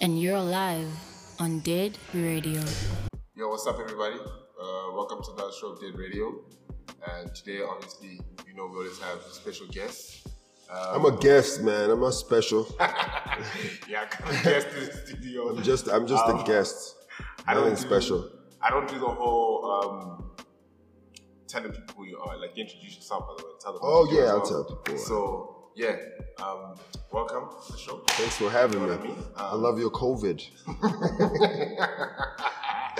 and you're live on Dead Radio. Yo, what's up, everybody? Uh, welcome to another show of Dead Radio. And today, obviously, you know, we always have special guests. I'm a guest, man. I'm not special. Yeah, I got a guest in the studio. I'm just I'm just Um, a guest. I don't Nothing do- special. I don't do the whole um, telling people who you are. Like, introduce yourself, by the way. Tell them Oh, what you do yeah, I'll well. tell people. So, yeah, um, welcome to the show. Thanks for having You know me. I mean? I Um, love your COVID.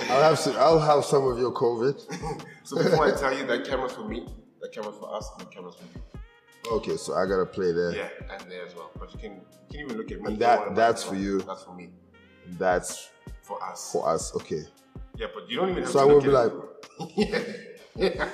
I'll have some, I'll have some of your COVID. So, before I tell you, that camera's for me, that camera's for us, and the camera's for you. Okay, so I gotta play there. Yeah, and there as well. But you can, you can even look at me. And that- that's for you. That's for me. That's For us. for us. Okay. Yeah, but you don't even have So to I will be like, yeah,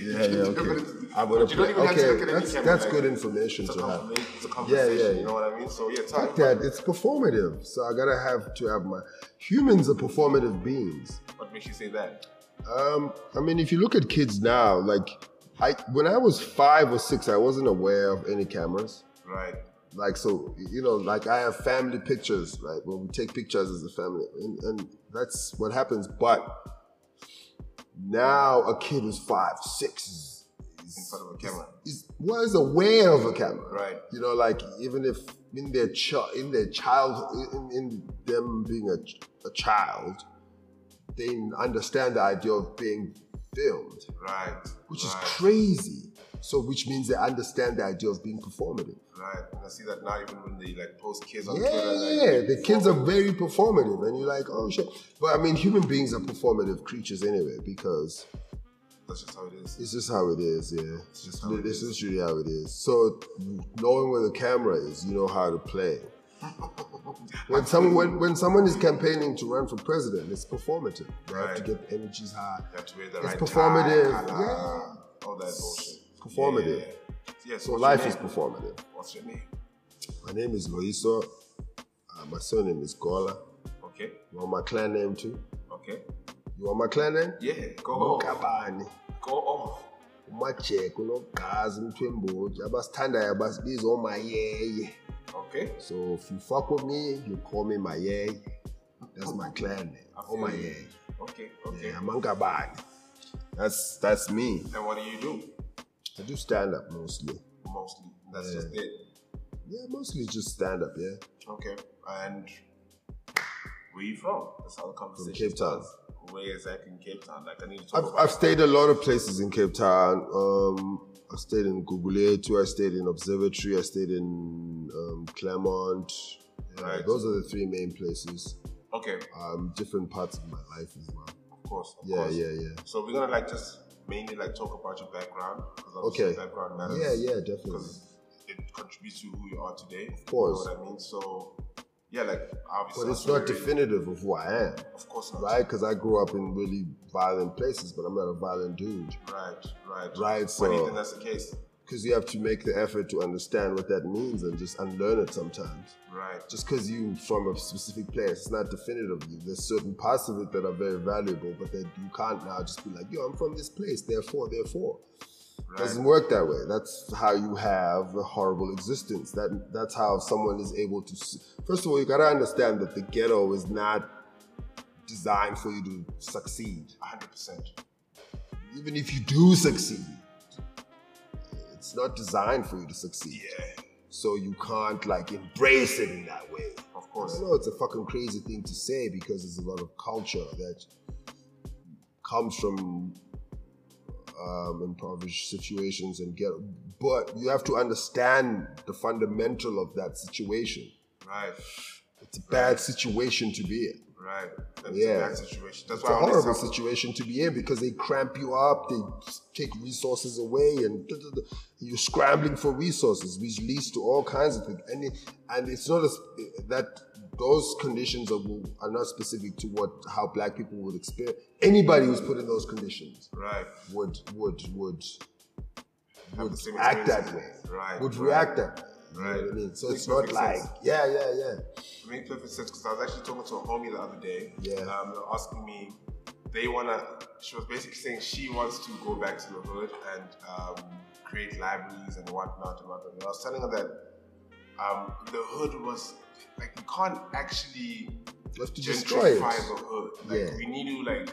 yeah, yeah, okay. I'm But you don't play. even have Okay, at that's camera, that's like, good information to have. it's a Yeah, conversation, yeah, you know what I mean? So yeah, tell Fuck that. It's performative. So I gotta have to have my humans are performative beings. What makes you say that? Um, I mean, if you look at kids now, like I when I was five or six, I wasn't aware of any cameras. Right. Like so, you know, like I have family pictures, right? When we take pictures as a family, and, and that's what happens. But now a kid who's five, six is, In front of a camera. is was aware of a camera, Right. You know, like even if in their ch- in their child in, in them being a, ch- a child, they understand the idea of being filmed, Right. which is crazy. So, which means they understand the idea of being performative. Right. And I see that now even when they like post kids on Yeah, Twitter. like, yeah, they the kids are very performative, and you're like, oh shit. But I mean, human beings are performative creatures anyway, because That's just how it is. it's just how it is. Yeah, It's just how it this is. really how it is. So, knowing where the camera is, you know how to play. When someone when, when someone is campaigning to run for president, it's performative. You have to Right. get energies high. You have to wear the It's right performative, tie, yeah. all that bullshit. Performative. Yeah, yeah. So life is performative. What's your name? My name is Loyiso. Uh, my surname is Gola. Okay. You want my clan name too? Okay. You want my clan name? Yeah. Go off. Mokabani. Go off. umajeko unogazi umthwembotyi abasithandayo basibiza oomayeye Okay. so if you fuck with me you call me mayeye that's my clan name oomayeye Okay. Okay. yeah amankabani that's that's me And what do you do? I do stand up mostly Mostly. That's Yeah. just it. yeah mostly just stand up yeah Okay. And where you from? That's how the conversation Cape Town. starts. Where exactly in Cape Town? Like I need to talk I've, about I've stayed a lot of places in Cape Town. Um, I stayed in Guguletu, I stayed in Observatory, I stayed in um, Claremont. Yeah, Right. Those are the three main places. Okay, Um, different parts of my life as well. of course. Of Yeah, course. yeah, yeah. So we're gonna like just mainly like talk about your background because Okay. background matters. Yeah, yeah, definitely. Because it contributes to who you are today. Of course. You know what I mean? So yeah, like obviously. But it's not definitive of who I am, Of course not. right? Because I grew up in really violent places, but I'm not a violent dude. Right. Right. Right, Why do you so- think that's the case? Because you have to make the effort to understand what that means and just unlearn it sometimes. Right. just because you from a specific place, it's not definitive. There's certain parts of it that are very valuable, but that you can't now just be like, yo, I'm from this place, therefore, therefore. Right. Doesn't work that way. That's how you have a horrible existence. That that's how someone is able to. First of all, you gotta understand that the ghetto is not designed for you to succeed. hundred percent. Even if you do succeed, it's not designed for you to succeed. Yeah. So you can't like embrace it in that way. Of course. I know it's a fucking crazy thing to say because there's a lot of culture that comes from um, impoverished situations and get, but you have to understand the fundamental of that situation. Right. It's a bad situation to be in. Right. That's Yeah. a bad situation. That's It's why a horrible situation to be in because they cramp you up, they take resources away, and duh, duh, duh. you're scrambling for resources, which leads to all kinds of things. And it, and it's not as that those conditions are, are not specific to what how black people would experience. Anybody who's put in those conditions Right. would would would would act that way. Right. Would right. react that way. You know Right. I mean? So it's not like sense. yeah, yeah, yeah. It makes perfect sense because I was actually talking to a homie the other day. Yeah. Um, asking me, they wanna. She was basically saying she wants to go back to the hood and um, create libraries and whatnot and whatnot. And I was telling her that um, the hood was like you can't actually You have to destroy gentrify it. the hood. Like Yeah. we need to like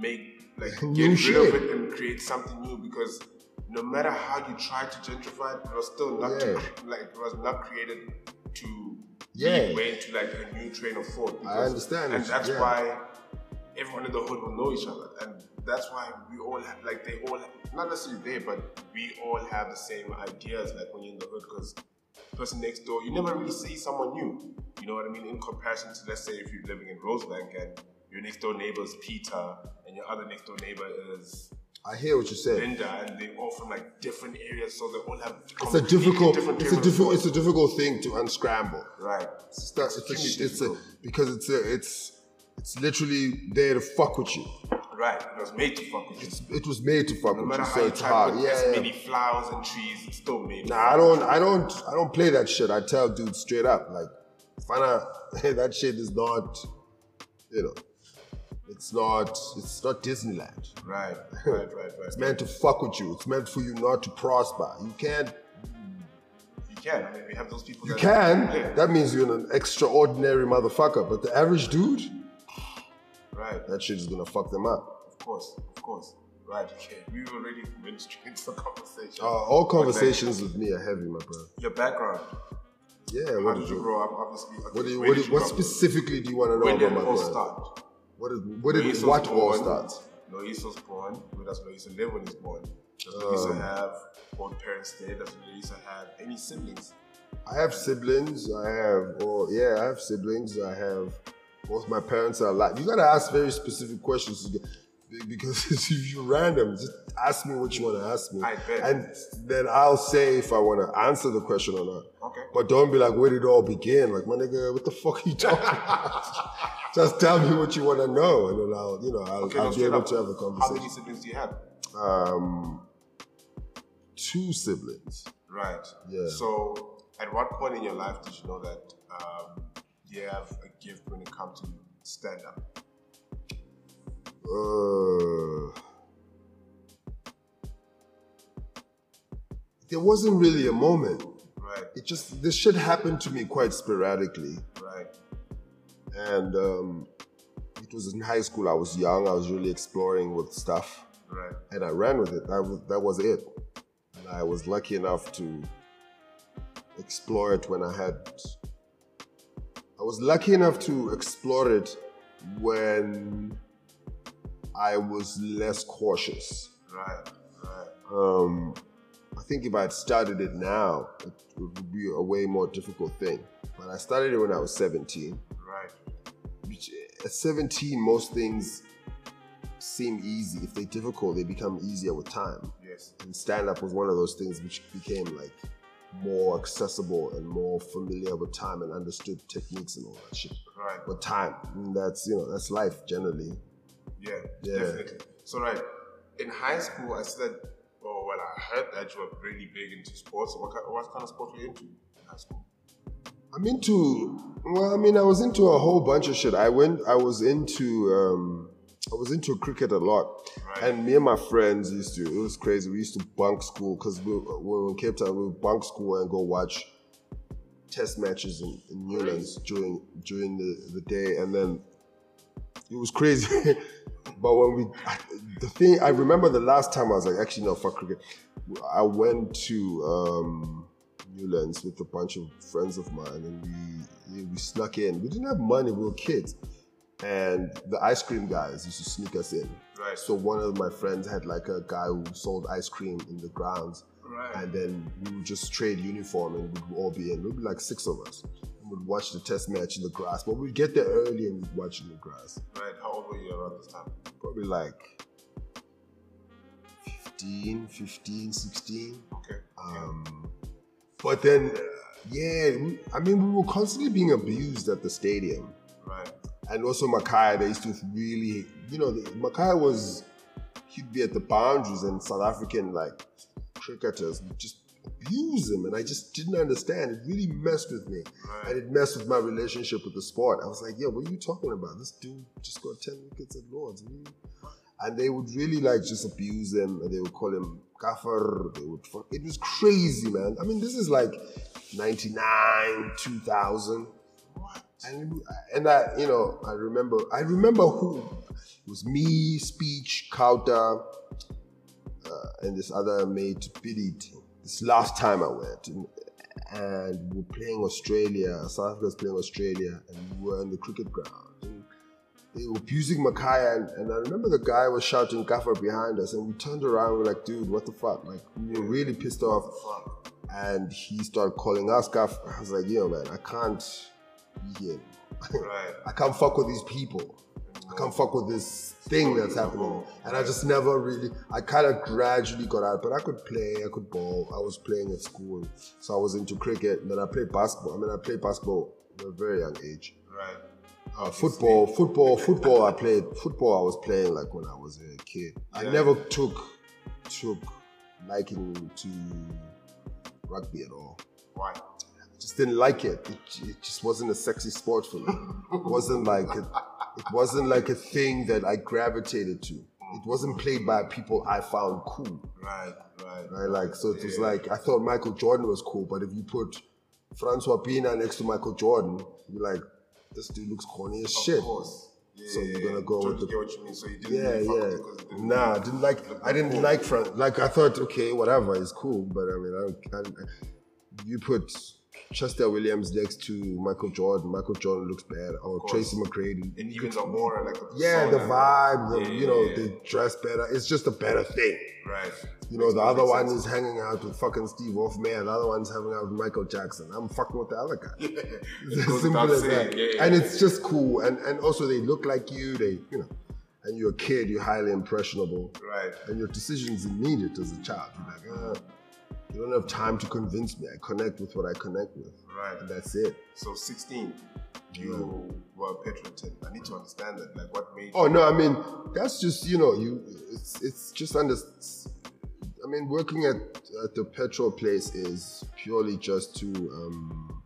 make like get rid shit. of it and create something new because no matter how you try to gentrify it, it was still not Yeah. cre- like it was not created to Yeah. lead way to like a new train of thought. I understand and that's yeah. why everyone in the hood will know each other, and that's why we all have, like they all not necessarily there, but we all have the same ideas. Like when you're in the hood, because person next door, you never really see someone new. You know what I mean? In comparison to let's say if you're living in Rosebank and your next door neighbor is Peter and your other next door neighbor is I hear what you're saying. Linda, and they all from like different areas, so they all have It's a difficult, different it's a difficult, it's a difficult thing to unscramble. right. It's, it's, Extremely a, it's a, because it's a, it's it's literally there to fuck with you. right. It was made to fuck with you. It's, it was made to fuck No with you, so you it's hard. Yeah, as many flowers and trees, it's still made. Nah, I don't, I don't, I don't play that shit. I tell dudes straight up, like, find out that shit is not, you know, it's not, it's not Disneyland. Right, right, right, right. It's meant to fuck with you. It's meant for you not to prosper. You can't, You can. I mean, we have those people. you that, can. Yeah. That means you're an extraordinary motherfucker. But the average dude, right. that shit is gonna fuck them up. Of course, of course. Right. Okay. We already went straight into the conversation. Uh, all conversations with me are heavy, my brother. Your background. Yeah. How What did did you grow up? Obviously. Okay, What, do you, what, do- you what specifically do you want to know When did about it my all brother? start? What, is, what did Lois was what all start? Lois was born. Where does live when he's born? Does Loyiso Um, have both parents there? Does Loyiso have any siblings? I have siblings. I have, or yeah, I have siblings. I have both my parents are alive. You gotta ask very specific questions because if you random, just ask me what you want to ask me, I bet. and then I'll say if I want to answer the question or not. Okay. But don't be like, where did it all begin? Like, my nigga, what the fuck are you talking about? just tell me what you want to know, and then I'll, you know, I'll, Okay, I'll be able up. to have a conversation. How many siblings do you have? Um, two siblings. Right. Yeah. So, at what point in your life did you know that um, you have a gift when it comes to stand up? Uh, there wasn't really a moment. Right. It just this shit happened to me quite sporadically, Right. and um, it was in high school. I was young. I was really exploring with stuff, Right. and I ran with it. That was that was it. And I was lucky enough to explore it when I had. I was lucky enough to explore it when I was less cautious. Right. Right. Um, I think if I had started it now, it would be a way more difficult thing. But I started it when I was 17. Right. Which, at 17, most things seem easy. If they're difficult, they become easier with time. Yes. And stand up was one of those things which became like more accessible and more familiar with time and understood techniques and all that shit. Right. With time, and that's you know that's life generally. Yeah, Yeah. definitely. So, right, in high school, I said, oh, well, I heard that you were really big into sports. What kind, what kind of sport were you into in high school? I'm into well, I mean, I was into a whole bunch of shit. I went, I was into, um, I was into cricket a lot, Right. and me and my friends used to. It was crazy. We used to bunk school because we, we were in Cape Town, we would bunk school and go watch test matches in, in Newlands during during the, the day, and then it was crazy. but when we, the thing I remember the last time I was like, actually no, fuck cricket. I went to um, Newlands with a bunch of friends of mine, and we we snuck in. We didn't have money; we were kids, and the ice cream guys used to sneak us in. Right. So one of my friends had like a guy who sold ice cream in the grounds, Right. and then we would just trade uniform, and we'd all be in. We'd be like six of us. Would watch the test match in the grass, but we'd get there early and we'd watch in the grass. Right. How old were you around this time? Probably like 15, 15, 16. Okay. Um, but then, uh, yeah, we, I mean, we were constantly being abused at the stadium. Right. And also Makhaya, they used to really, you know, the- Makhaya was, he'd be at the boundaries and South African, like, cricketers would just abuse him. And I just didn't understand. It really messed with me. Right. And it messed with my relationship with the sport. I was like, yeah, what are you talking about? This dude just got 10 wickets at Lords. What are you- and they would really like just abuse him, and they would call him kafir. They would. Fuck, it was crazy, man. I mean, this is like '99, 2000. What? And and I, you know, I remember, I remember who it was me, speech, Kauta, uh, and this other mate, Bidit. This last time I went, and, and we were playing Australia. South Africa was playing Australia, and we were in the cricket ground. And they were abusing Makhaya, and, and I remember the guy was shouting Gaffer behind us, and we turned around, we are like, dude, what the fuck? Like, we were really pissed off. And he started calling us Gaffer. I was like, yo, man, I can't be here. Right. I can't fuck with these people. I can't fuck with this thing that's happening. And I just never really, I kind of gradually got out, but I could play, I could ball. I was playing at school. So I was into cricket. And then I played basketball. I mean, I played basketball at a very young age. Right. Uh, football, football, football. I played football. I was playing like when I was a kid. I Yeah. never took took liking to rugby at all. Why? Just didn't like it. It, it just wasn't a sexy sport for me. It wasn't like it wasn't like a thing that I gravitated to. It wasn't played by people I found cool. Right. Right. Right? Like so, it was Yeah. like I thought Michael Jordan was cool, but if you put Francois Pienaar next to Michael Jordan, you're like, this dude looks corny as shit. Course. Yeah, So you're gonna go with the- what you mean. So you didn't Yeah, really yeah. it 'cause it didn't Nah, I didn't like. I didn't cool. like Frank. Like I thought, okay, whatever, it's cool. But I mean, I don't. I, you put Chester Williams next to Michael Jordan. Michael Jordan looks bad. Or. Tracy McGrady. And even the more like the Yeah, the vibe. The, Yeah, you know, yeah, they dress better. It's just a better thing. Right. You know, Makes the other one sense. is hanging out with fucking Steve Hofmeyr. The other one's hanging out with Michael Jackson. I'm fucking with the other guy. It's as simple as that. yeah, yeah, and yeah. it's just cool. And and also they look like you. They you know, and you're a kid. You're highly impressionable. right. And your decision's immediate as a child. You're like, uh, you don't have time to convince me. I connect with what I connect with, Right. and that's it. So 16, you were a petrol I need to understand that. Like, what made Oh no, I mean that's just you know you. It's it's just under. I mean, working at at the petrol place is purely just to um,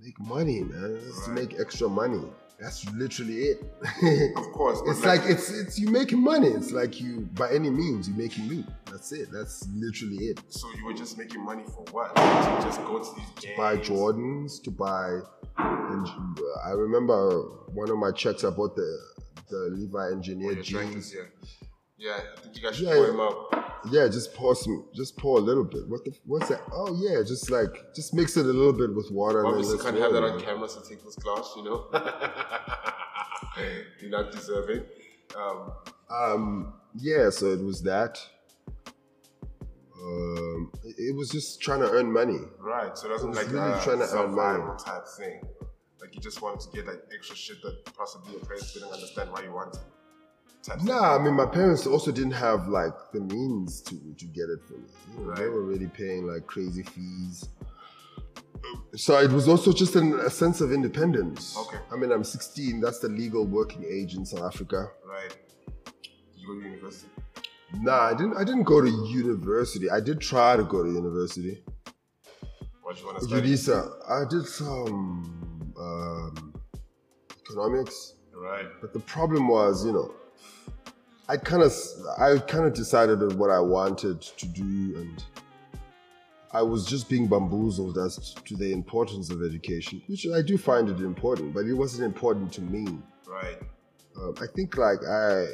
make money, man. It's to make extra money. That's literally it. Of course, it's like, it's it's you making money. It's like you by any means you're making loot. That's it. That's literally it. So you were just making money for what? To just go to these games. To buy Jordans, to buy. And uh, I remember one of my checks. I bought the the Levi Engineer oh, tractors, jeans. yeah. Yeah, I think you guys should Yeah, yeah. him up. Yeah, just pour some, just pour a little bit. What the? What's that? Oh yeah, just like just mix it a little bit with water. Obviously, can't have that on camera, so take this class, you know. You're not deserving. Um, Um, yeah, so it was that. Um, it, was just trying to earn money. right, so was like really trying to earn money. type thing. Like you just wanted to get like extra shit that possibly your parents didn't understand why you wanted. Nah, I mean my parents also didn't have like the means to to get it for me. You know, They were already paying like crazy fees. So it was also just an, a sense of independence. Okay. I mean, I'm 16. That's the legal working age in South Africa. Right. You go to university. Nah, I didn't. I didn't go to university. I did try to go to university. What you want to study? UNISA. I did some um, economics. Right. But the problem was, you know, I kind of, I kind of decided on what I wanted to do, and I was just being bamboozled as to the importance of education, which I do find it important, but it wasn't important to me. Right. Um, I think like I,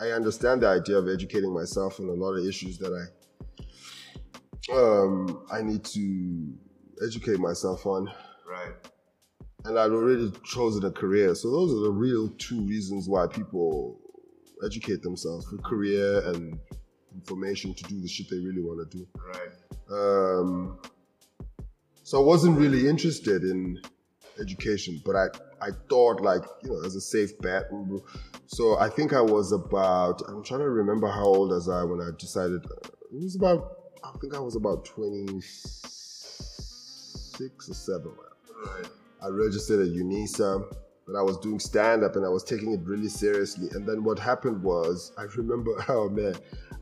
I understand the idea of educating myself on a lot of issues that I, um, I need to educate myself on Right. and I'd already chosen a career. So those are the real two reasons why people educate themselves for career and information to do the shit they really want to do. Right. Um, so I wasn't really interested in education, but I, I thought like, you know, as a safe bet. So I think I was about, I'm trying to remember how old was I when I decided, it was about, I think I was about 26 or 7. Right. I registered at UNISA, I was doing stand up and I was taking it really seriously. And then what happened was, I remember, oh man,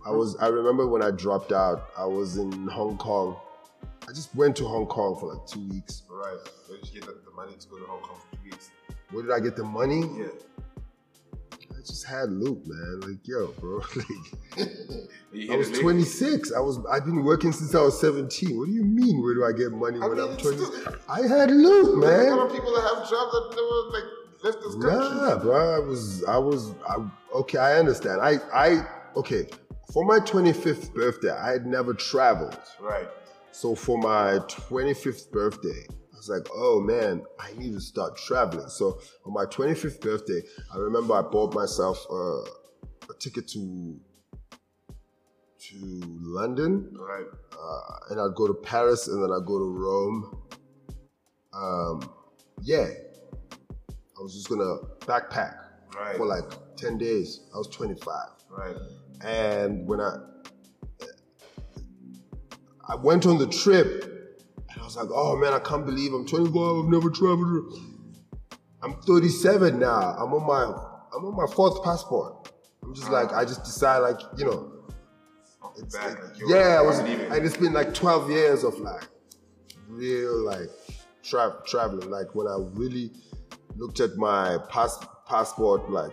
I was, I remember when I dropped out, I was in Hong Kong. I just went to Hong Kong for like two weeks. Right. Where did you get the, money to go to Hong Kong for two weeks? Where did I get the money? Yeah. I just had Luke, man. Like, yo, bro. Like, I was 26. I was I've been working since I was 17. What do you mean? Where do I get money I when mean, I'm it's 20? I had Luke, There man. are people that have jobs that never like country. Nah, bro. I was, I was, I, okay, I understand. I, I, okay. For my 25th birthday, I had never traveled. Right. So for my 25th birthday, I was like, oh man, I need to start traveling. So on my 25th birthday, I remember I bought myself uh, a ticket to to London, Right. uh, and I'd go to Paris, and then I'd go to Rome. Um, yeah, I was just gonna backpack Right. for like 10 days. I was 25. Right. And when I I went on the trip, and I was like, oh man, I can't believe I'm 25. I've never traveled. I'm 37 now. I'm on my I'm on my fourth passport. I'm just like I just decide like you know. It's, back, like, yeah, I was, and it's been like 12 years of like real like tra- traveling. Like when I really looked at my pass- passport like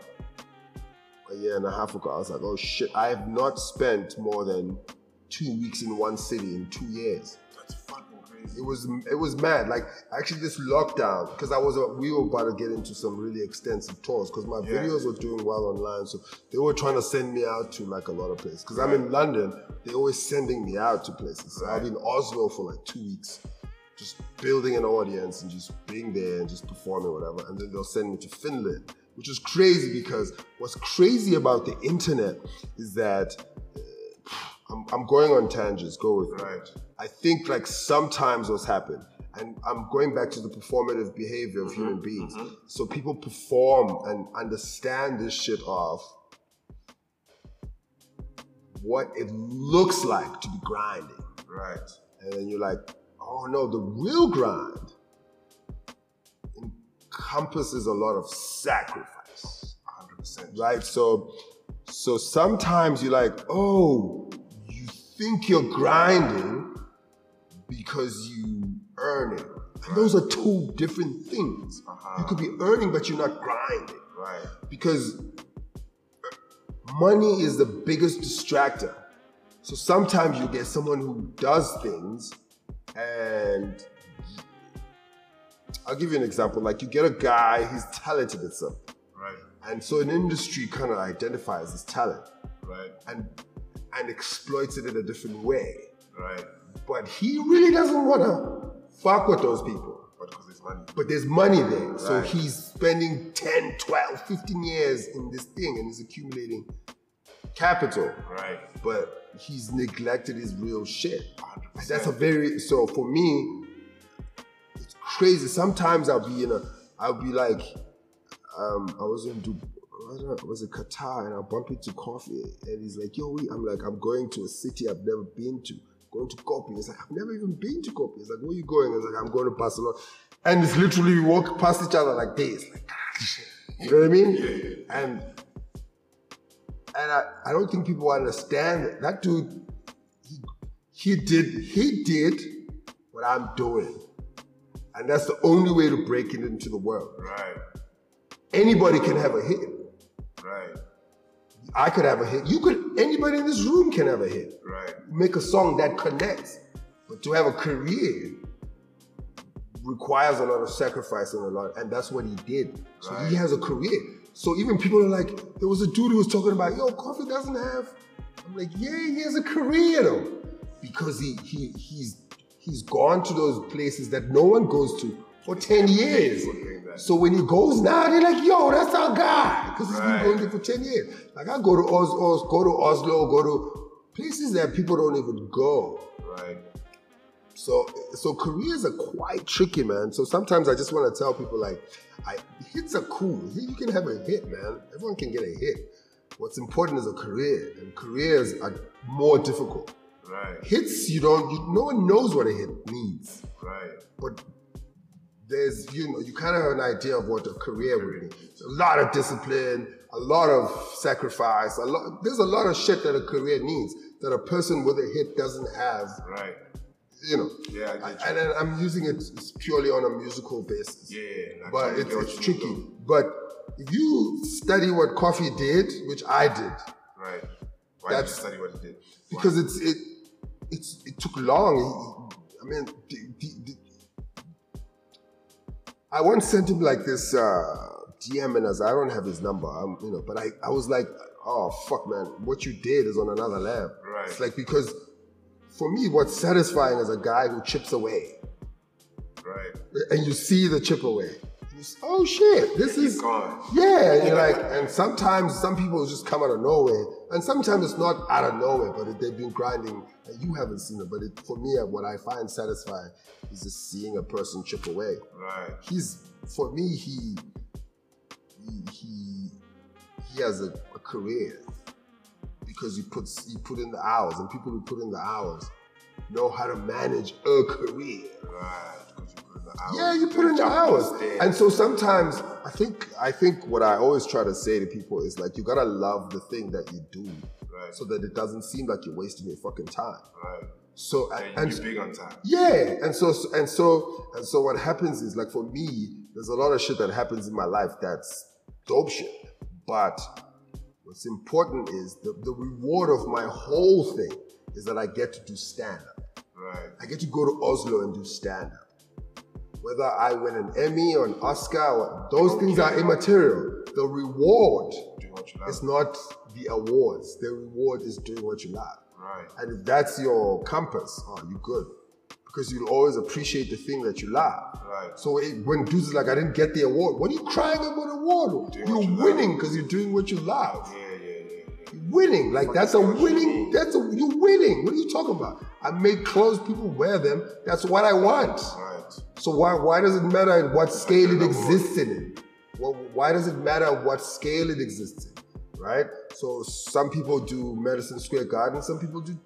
a year and a half ago, I was like, oh shit, I have not spent more than two weeks in one city in two years. That's fucking crazy. It was it was mad. Like actually, this lockdown because I was we were about to get into some really extensive tours because my Yeah. videos were doing well online, so they were trying to send me out to like a lot of places. Because I'm in London, they're always sending me out to places. So I've been in Oslo for like two weeks, just building an audience and just being there and just performing whatever. And then they'll send me to Finland, which is crazy because what's crazy about the internet is that. uh, I'm, I'm going on tangents. Go with me. Right. I think like sometimes what's happened, and I'm going back to the performative behavior of human beings. So people perform and understand this shit of what it looks like to be grinding. Right. And then you're like, oh no, the real grind encompasses a lot of sacrifice hundred percent. right? So, so sometimes you're like, oh, you think you're grinding because you earn it. And those are two different things. Uh-huh. You could be earning, but you're not grinding Right. because money is the biggest distractor. So sometimes you get someone who does things and I'll give you an example. Like you get a guy, he's talented at something. Right. And so an industry kind of identifies his talent Right. and and exploits it in a different way. Right. But he really doesn't want to fuck with those people. But because it's money. But there's money there. So he's spending 10, 12, 15 years in this thing and he's accumulating capital. Right. But he's neglected his real shit. 100%. That's a very so for me, it's crazy. Sometimes I'll be in a I'll be like, um, I was in Dubai. I was in Qatar and I bump into coffee and he's like, yo. I'm like, I'm going to a city I've never been to. Going to Kopi. He's like, I've never even been to Kopi. He's like, where you going? I was like, I'm going to Barcelona. And it's literally we walk past each other like this. Like, you know what I mean? And and I, I don't think people understand that. That dude, he, he did he did what I'm doing. And that's the only way to break it into the world. Right. Anybody can have a hit. Right. I could have a hit. You could anybody in this room can have a hit. Right. Make a song that connects. But to have a career requires a lot of sacrifice and a lot, and that's what he did. So Right. he has a career. So even people are like, there was a dude who was talking about, yo, Coffee doesn't have. I'm like, yeah, he has a career though, because he he he's he's gone to those places that no one goes to for ten years. So when he goes now, they're like, yo, that's our guy, because he's Right. been going there for ten years. Like I go to Os, Os go to Oslo, go to places that people don't even go. Right. So so careers are quite tricky, man. So sometimes I just want to tell people like, I hits are cool. You can have a hit, man. Everyone can get a hit. What's important is a career, and careers are more difficult. Right. Hits, you don't. You, no one knows what a hit means, Right. but there's you know you kind of have an idea of what a career would be. a lot of discipline, a lot of sacrifice. A lot. There's a lot of shit that a career needs that a person with a hit doesn't have. Right. You know. Yeah, I get you. and I'm using it purely on a musical basis. Yeah. I But it's, it's tricky. mean, But if you study what coffee did, which I did, Right. Why That's- did you study what it did? Why? because it's it it's it took long. I mean, the, the, the, I once sent him like this uh, DM, and as I don't have his number, um, you know, but I I was like, oh fuck, man, what you did is on another level. Right. It's like because for me, what's satisfying is a guy who chips away, right. and you see the chip away. You s- oh shit, this is gone. yeah, and you're like, and sometimes some people just come out of nowhere, and sometimes it's not out of nowhere, but it, they've been grinding, and you haven't seen it. But it, for me, what I find satisfying is just seeing a person chip away. Right. He's for me, he he he, he has a, a career because you puts he put in the hours, and people who put in the hours know how to manage a career. Right. Because you put in the hours. Yeah, you put in the hours. And so sometimes I think I think what I always try to say to people is like you gotta love the thing that you do Right. so that it doesn't seem like you're wasting your fucking time. Right. So And, and, you're big on time. yeah, and so and so and so what happens is like for me, there's a lot of shit that happens in my life that's dope shit. But what's important is the, the reward of my whole thing is that I get to do stand up. Right. I get to go to Oslo and do stand up. Whether I win an Emmy or an Oscar, or, those things are immaterial. The reward Doing what you love. is not the awards. The reward is doing what you love. Right. And if that's your compass, oh, you're good. Because you'll always appreciate the thing that you love. Right. So it, when dudes is like, I didn't get the award, what are you crying about award? You're you winning because you're doing what you love. Yeah, yeah, yeah, yeah. Winning, like that's a winning. That's a you're winning. What are you talking about? I make clothes, people wear them. That's what I want. Right. So why why does it matter what scale it exists in? Well, why does it matter what scale it exists in? Right? So some people do Madison Square Garden, some people do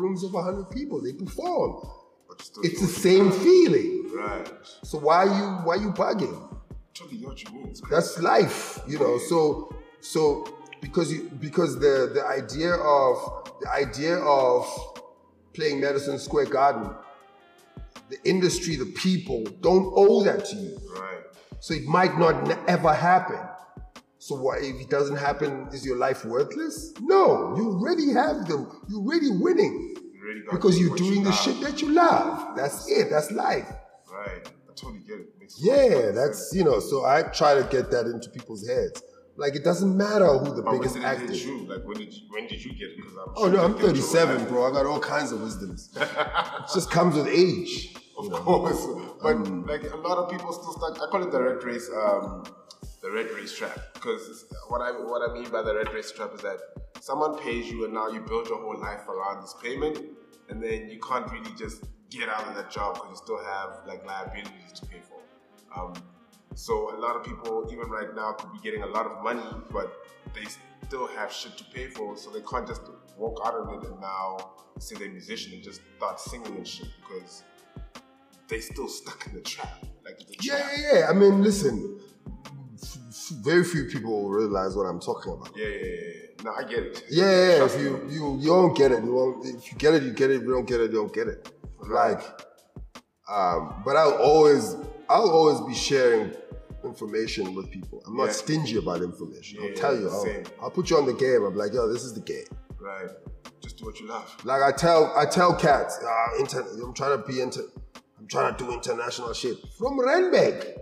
rooms of 100 people. They perform. But you still It's the same feeling. Right. So why you why you bugging? Totally what you mean. That's life, you know. So so because you because the the idea of the idea of playing Madison Square Garden, the industry, the people don't owe that to you. Right. So it might not ever happen. So what if it doesn't happen? Is your life worthless? No, you already have them. You're already winning You really got because you're doing you the love. shit that you love. That's it. That's life. Right. I totally get it. Makes Yeah, sense. that's you know. So I try to get that into people's heads. Like it doesn't matter who the But when biggest did actor. is. you? Like when did you when did you get it? Because I'm Oh sure no, I'm 37, bro. I got all kinds of wisdoms. it just comes with age. Of course, but Um, like a lot of people still stuck. I call it the red race, um, the red race trap. Because what I what I mean by the red race trap is that someone pays you, and now you build your whole life around this payment, and then you can't really just get out of that job because you still have like liabilities to pay for. Um, so a lot of people, even right now, could be getting a lot of money, but they still have shit to pay for, so they can't just walk out of it and now say they're a musician and just start singing and shit because they're still stuck in the trap. Like the Yeah, trap. yeah, yeah. I mean, listen. Very few people will realize what I'm talking about. Yeah, yeah, yeah. No, I get it. Yeah, yeah, yeah. If you, you you don't get it, you won't. If you get it, you get it. If you don't get it, you don't get it. Like, um, but I'll always, I'll always be sharing information with people. I'm not Yeah. stingy about information. I'll tell you. I'll, I'll put you on the game. I'm like, yo, this is the game. Right. Just do what you love. Like I tell, I tell cats, uh, inter- I'm trying to be inter, I'm trying to do international shit from Renberg.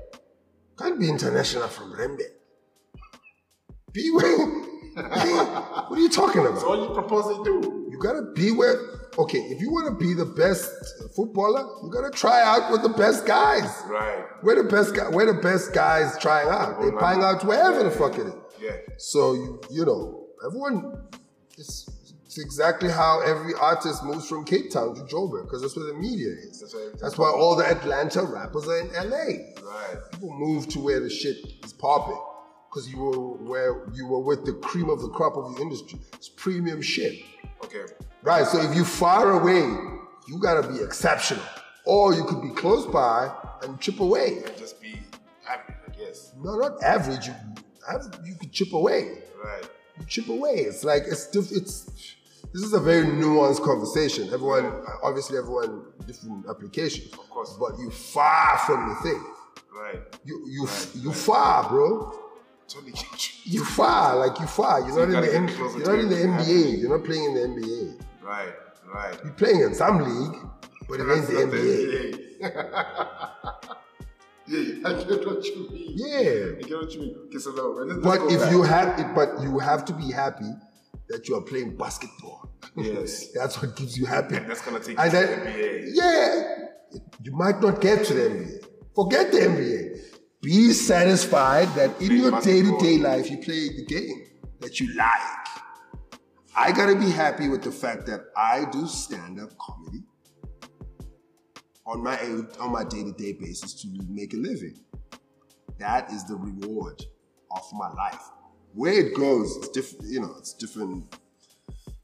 Can't be international from Renberg. Be where. what are you talking about? That's all you propose to do. You gotta be where. Okay, if you want to be the best footballer, you gotta try out with the best guys. Right. Where the best guy? Where the best guys trying out? They're trying out wherever the fuck it is. Yeah. So you you know everyone. It's, it's exactly how every artist moves from Cape Town to Joburg because that's where the media is. That's where- That's why all the Atlanta rappers are in LA. Right. People move to where the shit is popping because you were where you were with the cream of the crop of the industry. It's premium shit. Okay. Right. So if you far away, you gotta be exceptional, or you could be close by and chip away. And just be average, I guess. No, not average. You you could chip away. Right. You chip away. It's like it's diff- it's. This is a very nuanced conversation. Everyone, obviously, everyone different applications. Of course. But you far from the thing. Right. You you you far, bro. You. You far, like you far. You're So not you in the gotta N- get closer you're not in the. NBA. You're not playing in the NBA. Right, right. You're playing in some league, but it ain't the NBA. yeah, I get what you mean. Yeah. I get what you mean. Okay, so no, let's, let's But if back. you have it, but you have to be happy that you are playing basketball. Yes. That's what gives you happy. And that's gonna take you And to then- the NBA. Yeah. You might not get to the NBA. Forget the NBA. Be satisfied that in your day to day life you play the game that you like. I gotta be happy with the fact that I do stand up comedy on my on my day to day basis to make a living. That is the reward of my life. Where it goes, it's different. You know, it's different.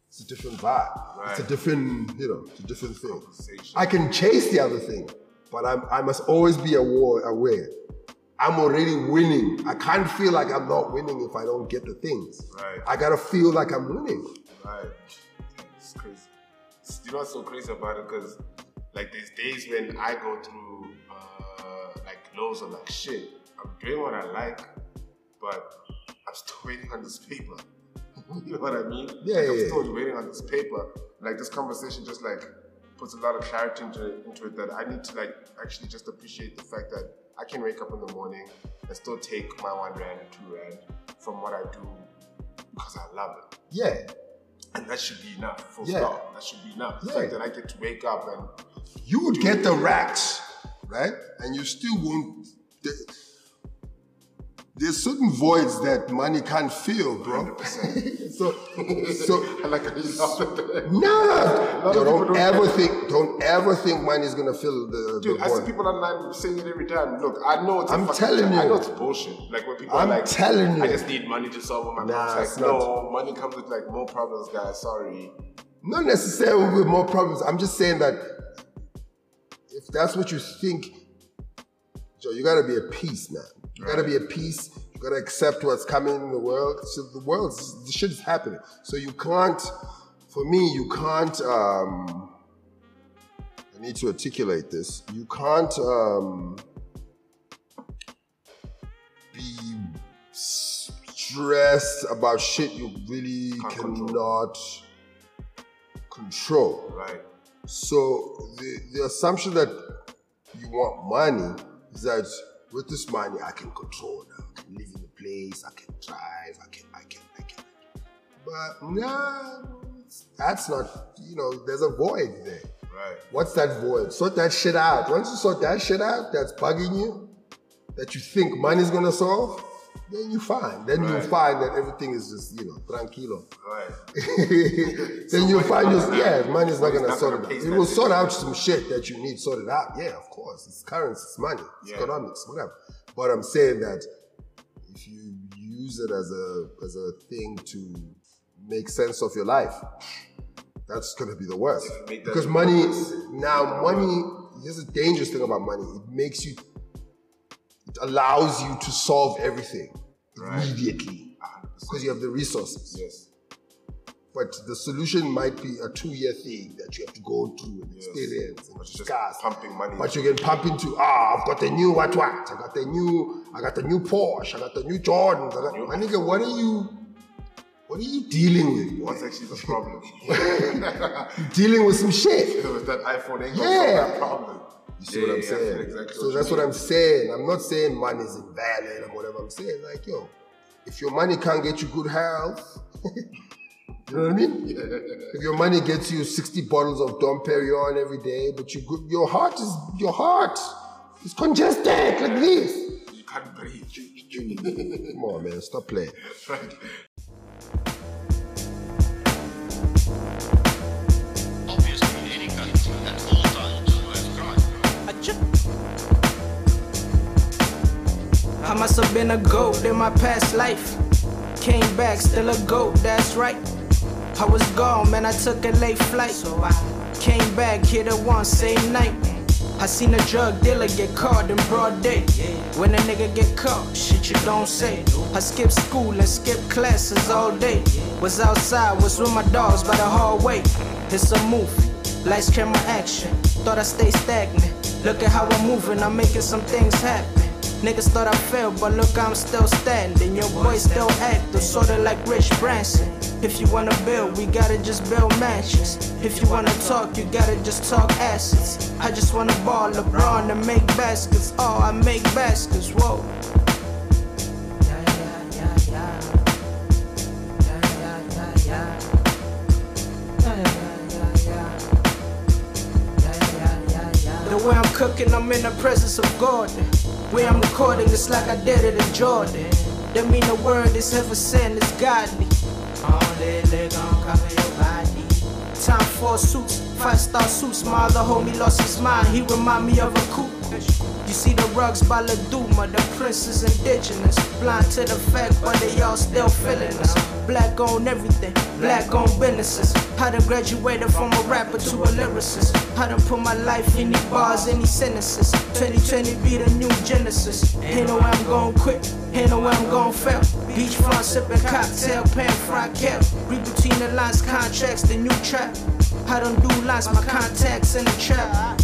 It's a different vibe. It's a different, you know, it's a different thing. I can chase the other thing, but I'm, I must always be aware, aware. I'm already winning. I can't feel like I'm not winning if I don't get the things. Right. I gotta feel like I'm winning. Right. It's crazy. It's- You know what's so crazy about it? Because, like, there's days when I go through, uh, like, lows of, like, shit, I'm doing what I like, but I'm still waiting on this paper. you know what I mean? Yeah, like, I'm yeah, still waiting on this paper. Like, this conversation just, like, puts a lot of clarity into, into it that I need to, like, actually just appreciate the fact that I can wake up in the morning and still take my one rand and two rand from what I do because I love it. Yeah. And that should be enough. Full Yeah. stop. That should be enough. The Yeah. fact that I get to wake up and You would get the racks, right? And you still won't. There's certain voids that money can't fill, bro. so, so like how you laugh at. Nah, of Yo, people don't ever think, don't ever think money is gonna fill the, Dude, the I see people online saying it every time. Look, I know it's. I'm fucking telling joke. I you. know it's bullshit. Like when people I'm are like, telling I just need money to solve all my Nah, problems. Like, no, money comes with like more problems, guys. Sorry. Not necessarily with more problems. I'm just saying that if that's what you think, Joe, you gotta be at peace, man. You gotta be at peace. You gotta accept what's coming in the world. So the world, the shit is happening. So you can't. For me, you can't. Um, I need to articulate this. You can't um, be stressed about shit you really Can't cannot control. Right. So the, the assumption that you want money is that with this money I can control now. I can live in the place, I can drive, I can, I can, I can. But nah, that's not, you know, there's a void there. Right. What's that void? Sort that shit out. Once you sort that shit out that's bugging you, that you think money's gonna solve, then you find. Then you'll find that everything is just, you know, tranquilo. Right. then you'll find not your yeah, money's not gonna not sort it out. It will sort out some shit that you need sorted out. Yeah, of course. It's currency, it's money, it's Yeah. economics, whatever. But I'm saying that if you use it as a as a thing to make sense of your life, that's gonna be the worst. If you make that Because money now money here's a dangerous thing about money. It makes you allows you to solve everything Right. immediately 100%. because you have the resources. Yes. But the solution might be a two-year thing that you have to go through and Yes. experience and discuss. pumping money. But you can pump into, ah, I've got the new what what, I got the new, I got the new Porsche, I got the new Jordans. I got, New- my nigga, what are you, what are you dealing with? What's actually the problem? Dealing with some shit. With that iPhone ain't Yeah. that problem. You see what I'm Yeah, yeah, saying? exactly so what that's what. I'm saying. I'm not saying money is invalid or whatever. I'm saying like, yo, if your money can't get you good health, you know what I mean? If your money gets you 60 bottles of Dom Perignon every day, but you good, your heart is your heart is congested like this. You can't breathe. Come on, man, stop playing. right. Must have been a goat in my past life. Came back, still a goat, that's right. I was gone, man, I took a late flight. So I came back, hit it once, same night. I seen a drug dealer get caught in broad day. When a nigga get caught, shit you don't say. I skipped school and skipped classes all day. Was outside, was with my dogs by the hallway. It's a movie, lights, camera, action. Thought I stay stagnant. Look at how I'm moving, I'm making some things happen. Niggas thought I failed, but look, I'm still standing. Your boy still active, sorta like Rich Branson. If you wanna build, we gotta just build mansions. If you wanna talk, you gotta just talk assets. I just wanna ball LeBron and make baskets. Oh, I make baskets, whoa. The way I'm cooking, I'm in the presence of God. Way I'm recording, it's like I did it in Jordan. That mean the word is ever sent, it's godly. Time for suits, five star suits. My other homie lost his mind, he remind me of a coupe. You see the rugs by La Duma, the prince is indigenous. Blind to the fact, but they all still feeling us. Black on everything, black on businesses. I done graduated from a rapper to a lyricist. I done put my life in these bars, in any sentences. 2020 be the new genesis. Ain't no way I'm gon' quit, ain't no way I'm gon' fail. Beachfront sipping cocktail, pan fried kale. Read between the lines, contracts, the new trap. I don't do lines, my contacts in the trap.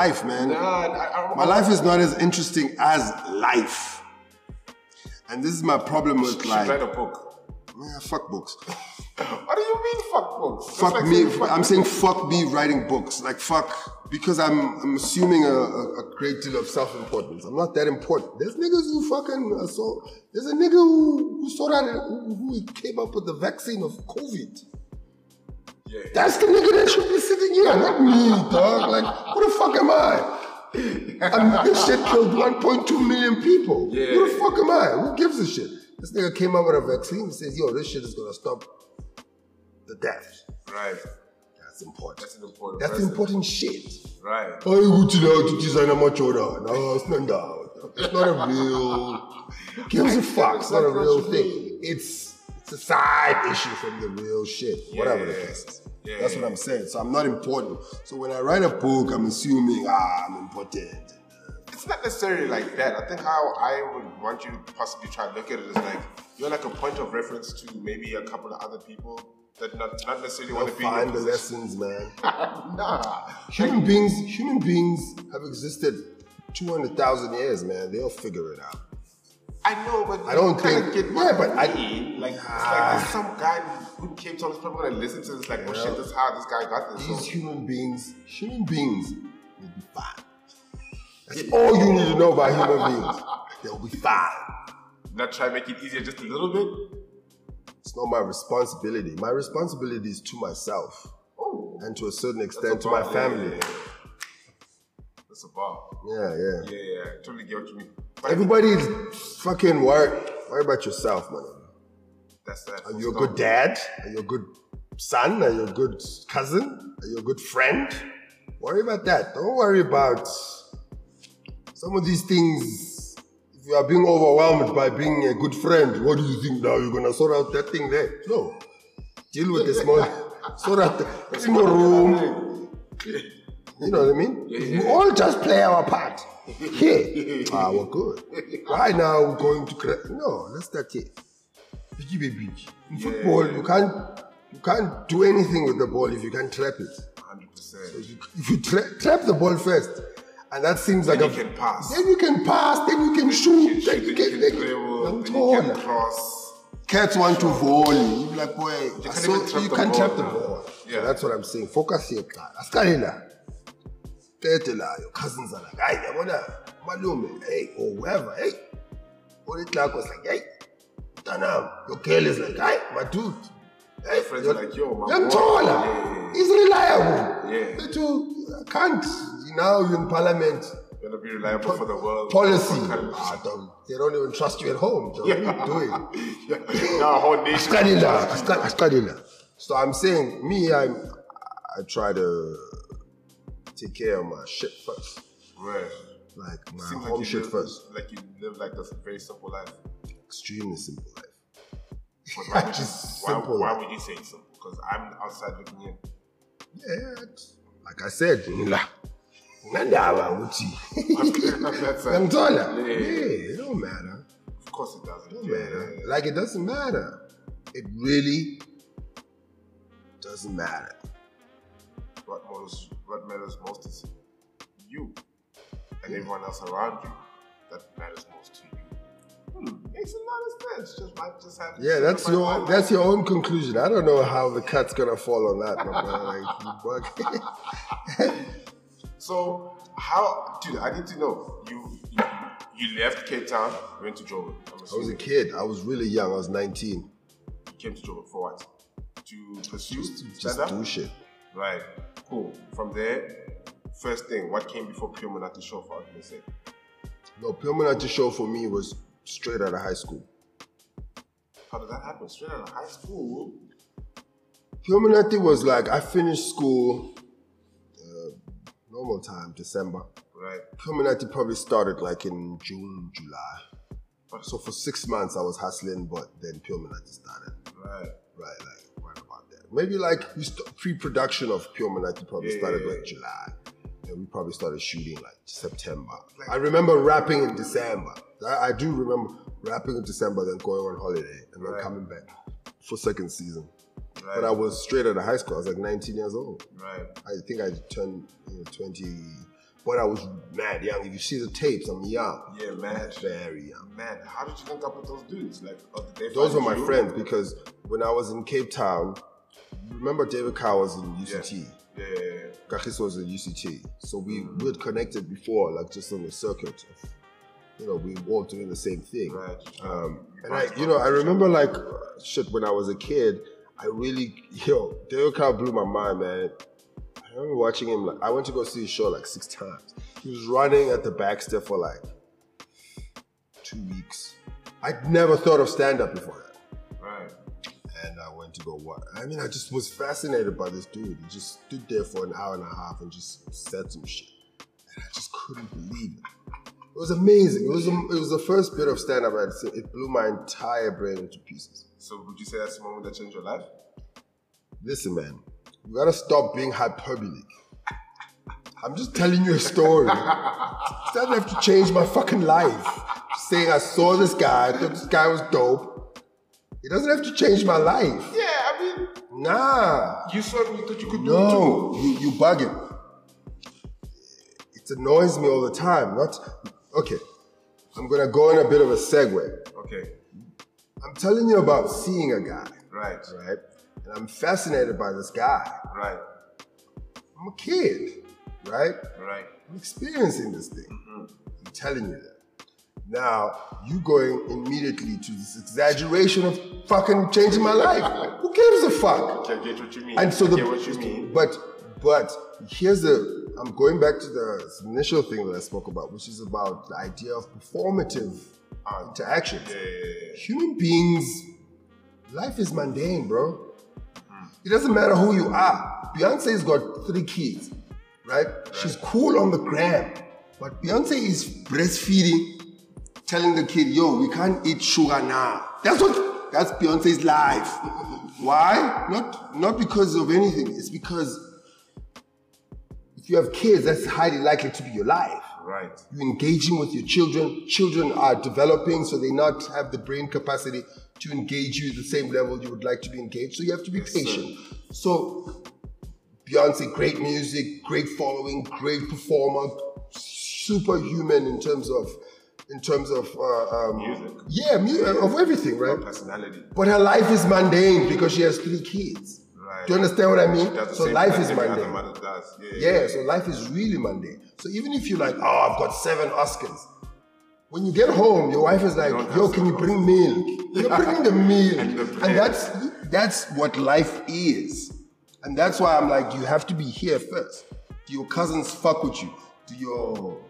Life, man. Nah, I, I, My life is not as interesting as life. And this is my problem with life. You should write a book. yeah, fuck books. What do you mean, fuck books? That's Fuck like me. saying fuck I'm saying fuck me writing books. Like fuck, because I'm I'm assuming a, a, great deal of self-importance. I'm not that important. There's niggas who fucking uh, so. There's a nigga who who sorted out who, who came up with the vaccine of COVID. Yeah. That's the nigga that should be sitting here, not me, dog. Like, who the fuck am I? And this shit killed 1.2 million people. Who the fuck am I? Who gives a shit? This nigga came up with a vaccine and says, yo, this shit is gonna stop the death. Right. That's important. That's an important. That's person. important shit. Right. I would know to design a machoda. No, it's not that. It's not a real. Gives a fuck? It's not a real thing. It's it's a side issue from the real shit. Whatever the case is. Yeah, That's yeah. what I'm saying. So I'm not important. So when I write a book, I'm assuming ah, I'm important. It's not necessarily like that. I think how I would want you to possibly try to look at it is like you're like a point of reference to maybe a couple of other people that not, not necessarily want to be in Find the lessons, man. Nah. Human beings, human beings have existed 200,000 years, man. They'll figure it out. I know, but I don't think- get yeah, but I- mean. like it's like ah. there's some guy who came to this probably gonna listen to this like, oh shit, this is how this guy got this. These So, human beings, human beings will be fine. That's all you need to know about human beings. They'll be fine. not try to make it easier just a little bit. It's not my responsibility. My responsibility is to myself Oh, and to a certain extent a to my family. Yeah, yeah, yeah. A bar. Yeah, yeah. Yeah, yeah, I totally get what you mean. But Everybody's fucking worry. Worry about yourself, man. that's that. Are you a good dad? Are you a good son? Are you a good cousin? Are you a good friend? Worry about that. Don't worry about some of these things. If you are being overwhelmed by being a good friend, what do you think now? You're gonna sort out that thing there? No. Deal with the small. sort out the small room. You know what I mean? We all just play our part. Here. Ah, we're good. Right now, we're going to. Cra- no, let's start here. Biggie baby. In football, you can't you can't do anything with the ball if you can't trap it. Hundred percent. If you, if you tra- trap the ball first, and that seems like Then a you can pass. Then you can pass. Then you can shoot. Then you Then can, then you- dribble, then you can cross. Cats want to volley. You be like, boy, you can't so, trap you the can't ball trap the ball. Yeah. So that's what I'm saying. Focus here, guy. Asikale. Tete la, your cousins are like, hey, yabona, malume, hey, or whoever, hey. It like was like, hey, Tanam, your girl is like, hey, my dude. Hey, Friends are like, yo, my Young boy. taller. Yeah, yeah, yeah. He's reliable. Yeah. But you can't. Now you're in parliament. You're gonna be reliable for the world. Policy. What kind of- Ah, don't, they don't even trust you at home. What are you doing? yeah. Whole nation. Ascadilla, Asca- Ascadilla. So I'm saying, me, I'm, I try to take care of my shit first. Right. Like my Seems home you shit live, first. Like you live like a very simple life. Extremely simple life. But why would you, Just why, simple why would you say it's simple? Because I'm outside looking in. Yeah, like I said, ngila. Ngandaba ukuthi. That's a- Ngiyangithola? Yeah, it don't matter. Of course it doesn't. It don't Yeah, matter. Like it doesn't matter. It really doesn't matter. What matters, what matters most is you and everyone else around you. That matters most to you. Hmm, makes a lot of sense. Just might just have. Yeah, that's your my that's your own conclusion. I don't know how the cat's gonna fall on that, my. Like. So how, dude? I need to know. You you, you left Cape Town, went to Joburg. I'm was a kid. I was really young. I was 19. you came to Joburg for what? To pursue Just up. do shit. Right. Cool. From there, first thing, what came before Pure Monate show for sake? No, Pure show for me was straight out of high school. How did that happen? Straight out of high school. Pure was like I finished school uh, normal time, December. Right. Pure probably started like in June, July. So for six months I was hustling, but then Pure started. Right. Right, like right about that. Maybe like we st- pre-production of Pure Monate probably Yeah, started like July. And we probably started shooting like September. I remember rapping in December. I, I do remember rapping in December, then going on holiday and then Right. coming back for second season. Right. But I was straight out of high school. I was like 19 years old. Right. I think I turned you know, 20, but I was mad young. If you see the tapes, I'm young. Yeah, mad. Very young. Man, how did you link up with those dudes? Like, oh, Those were my you? friends because when I was in Cape Town, remember David Kau was in UCT. Yeah, yeah, yeah. Kagiso was in UCT. So we, we had connected before, like just on the circuit. You know, we were all doing the same thing. Right. Um, and I, you know, I remember like shit when I was a kid. I really, yo, David Kau blew my mind, man. I remember watching him. Like, I went to go see his show like six times. He was running at the Baxter for like two weeks. I'd never thought of stand up before that. To go what? I mean, I just was fascinated by this dude. He just stood there for an hour and a half and just said some shit, and I just couldn't believe it. It was amazing. It was a, it was the first bit of stand up I'd seen. It blew my entire brain into pieces. So would you say that's the moment that changed your life? Listen, man, you gotta stop being hyperbolic. I'm just telling you a story. it doesn't have to change my fucking life. Saying I saw this guy, I thought this guy was dope. It doesn't have to change my life. Yeah, I mean, Nah. you saw you thought you could do No, it too. you, you bugging. It annoys me all the time. Not okay. I'm gonna go on a bit of a segue. Okay. I'm telling you about seeing a guy, Right. right? And I'm fascinated by this guy. Right. I'm a kid, right? Right. I'm experiencing this thing. Mm-hmm. I'm telling you that. Now, you going immediately to this exaggeration of fucking changing my life. Who gives a fuck? I get what you mean. And so I the get what you mean. but but here's the I'm going back to the initial thing that I spoke about, which is about the idea of performative uh, interactions. Yeah, yeah, yeah. Human beings, life is mundane, bro. It doesn't matter who you are. Beyonce's got three kids, right? She's cool on the gram, but Beyonce is breastfeeding, telling the kid, "Yo, we can't eat sugar now." That's what. That's Beyonce's life. Why? Not not because of anything. It's because if you have kids, that's highly likely to be your life. Right. You're engaging with your children. Children are developing, so they not have the brain capacity to engage you at the same level you would like to be engaged. So you have to be patient. So Beyonce, great music, great following, great performer, superhuman in terms of in terms of uh, um, Music. Yeah, mu- uh, of everything, Her right? personality. But her life is mundane because she has three kids. Right. Do you understand what I mean? She does the So life is mundane. does. Yeah, Yeah, so life is really mundane. So even if you're like, oh, I've got seven Oscars, when you get home, your wife is like, yo, can you bring milk? You're bringing the milk. And the and that's that's what life is. And that's why I'm like, you have to be here first. Do your cousins fuck with you? Do your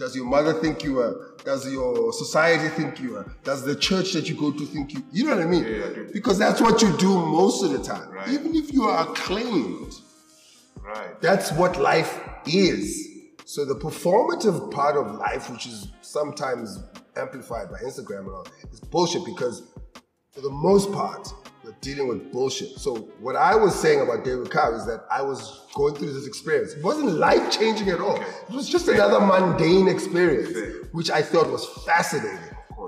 does your mother think you are? Does your society think you are? Does the church that you go to think you? You know what I mean? Yeah, I. Because that's what you do most of the time. Right. Even if you are acclaimed, Right. that's what life is. So the performative part of life, which is sometimes amplified by Instagram and all, is bullshit because for the most part, dealing with bullshit. So what I was saying about David Kau is that I was going through this experience. It wasn't life changing at all. It was just another mundane experience, which I thought was fascinating.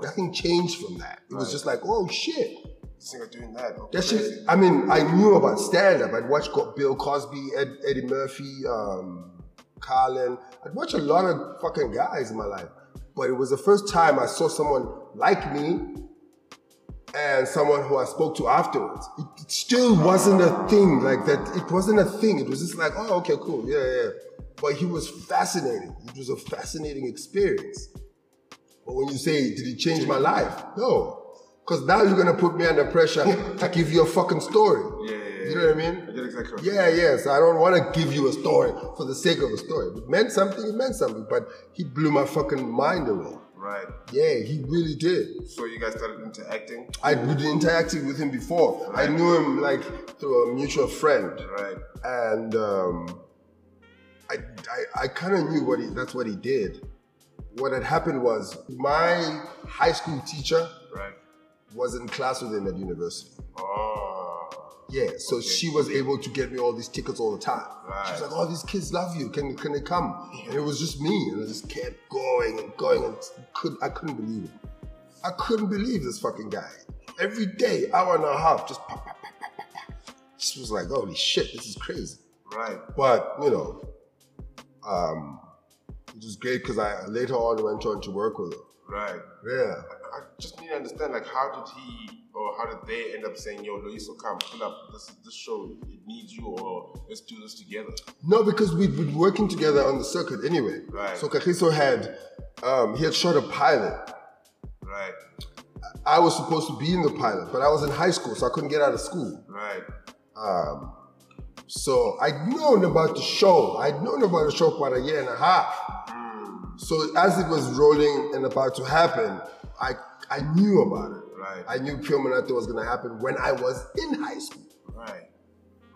Nothing changed from that. It was just like, oh shit. Singer doing that. That shit, I mean, I knew about stand up. I'd watched Bill Cosby, Ed, Eddie Murphy, um, Carlin. I'd watched a lot of fucking guys in my life. But it was the first time I saw someone like me and someone who I spoke to afterwards. It, still wasn't a thing like that. It wasn't a thing. It was just like, oh, okay, cool, yeah, yeah. But he was fascinating. It was a fascinating experience. But when you say, did it change my life? No. Because now you're gonna put me under pressure to give you a fucking story. Yeah, yeah, yeah. You know what I mean? I get exactly Yeah, yeah. So I don't wanna give you a story for the sake of a story. If it meant something, it meant something. But he blew my fucking mind away. Right. Yeah, he really did. So you guys started interacting. I'd been interacting with him before. I knew him like through a mutual friend. Right. And um, I, I, I kind of knew what he, that's what he did. What had happened was my high school teacher Right. was in class with him at university. Oh. Yeah, so she was able to get me all these tickets all the time. She was like, "Oh, these kids love you. Can can they come?" And it was just me, and I just kept going and going, and could I couldn't believe it. I couldn't believe this fucking guy. Every day, hour and a half, just pop, pop, pop, pop, pop, pop. Just was like, "Holy shit, this is crazy." Right. But you know, um, it was great because I later on went on to work with him. Right. Yeah. I just need to understand, like, how did he or how did they end up saying, "Yo, Loyiso, come pull up this this show. It needs you, or let's do this together." No, because we'd been working together on the circuit anyway. Right. So Kagiso had um, he had shot a pilot. Right. I was supposed to be in the pilot, but I was in high school, so I couldn't get out of school. Right. Um, so I'd known about the show. I'd known about the show for about a year and a half. So as it was rolling and about to happen, I I knew about it. Right. I knew Pure was gonna happen when I was in high school. Right.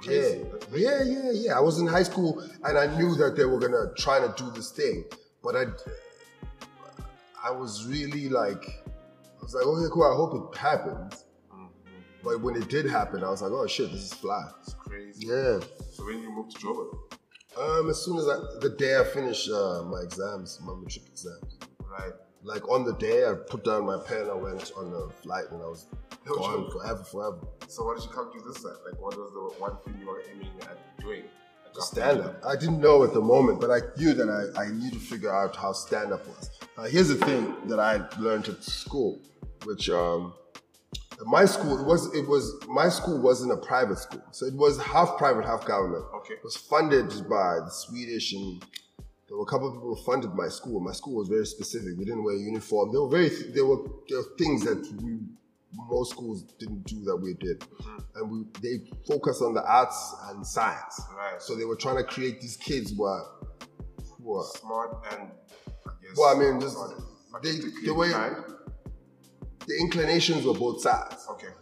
Yeah, Crazy. That's yeah, yeah, yeah. I was in high school and I knew that they were gonna try to do this thing, but I, I was really like, I was like, okay, cool. I hope it happens. Mm-hmm. But when it did happen, I was like, oh shit, this is fly. It's crazy. Yeah. So when you moved to Joburg, Um, as soon as I, the day I finished uh, my exams, my matric exams, right? like on the day I put down my pen, I went on a flight and I was No gone forever, forever. So why did you come to this side? Like, what was the one thing you were aiming at doing? Stand up. I didn't know at the moment, but I knew that I, I need to figure out how stand up was. Uh, here's the thing that I learned at school, which um, my school it was it was my school wasn't a private school, so it was half private, half government. Okay. It was funded by the Swedish and there were a couple of people who funded my school. My school was very specific. We didn't wear uniform. There were very there were there were things that we most schools didn't do that we did, mm-hmm. and we they focused on the arts and science. Right. So they were trying to create these kids who are who are Smart and I guess. well, I mean, just they artistically the way inclined. The inclinations were both sides. Okay.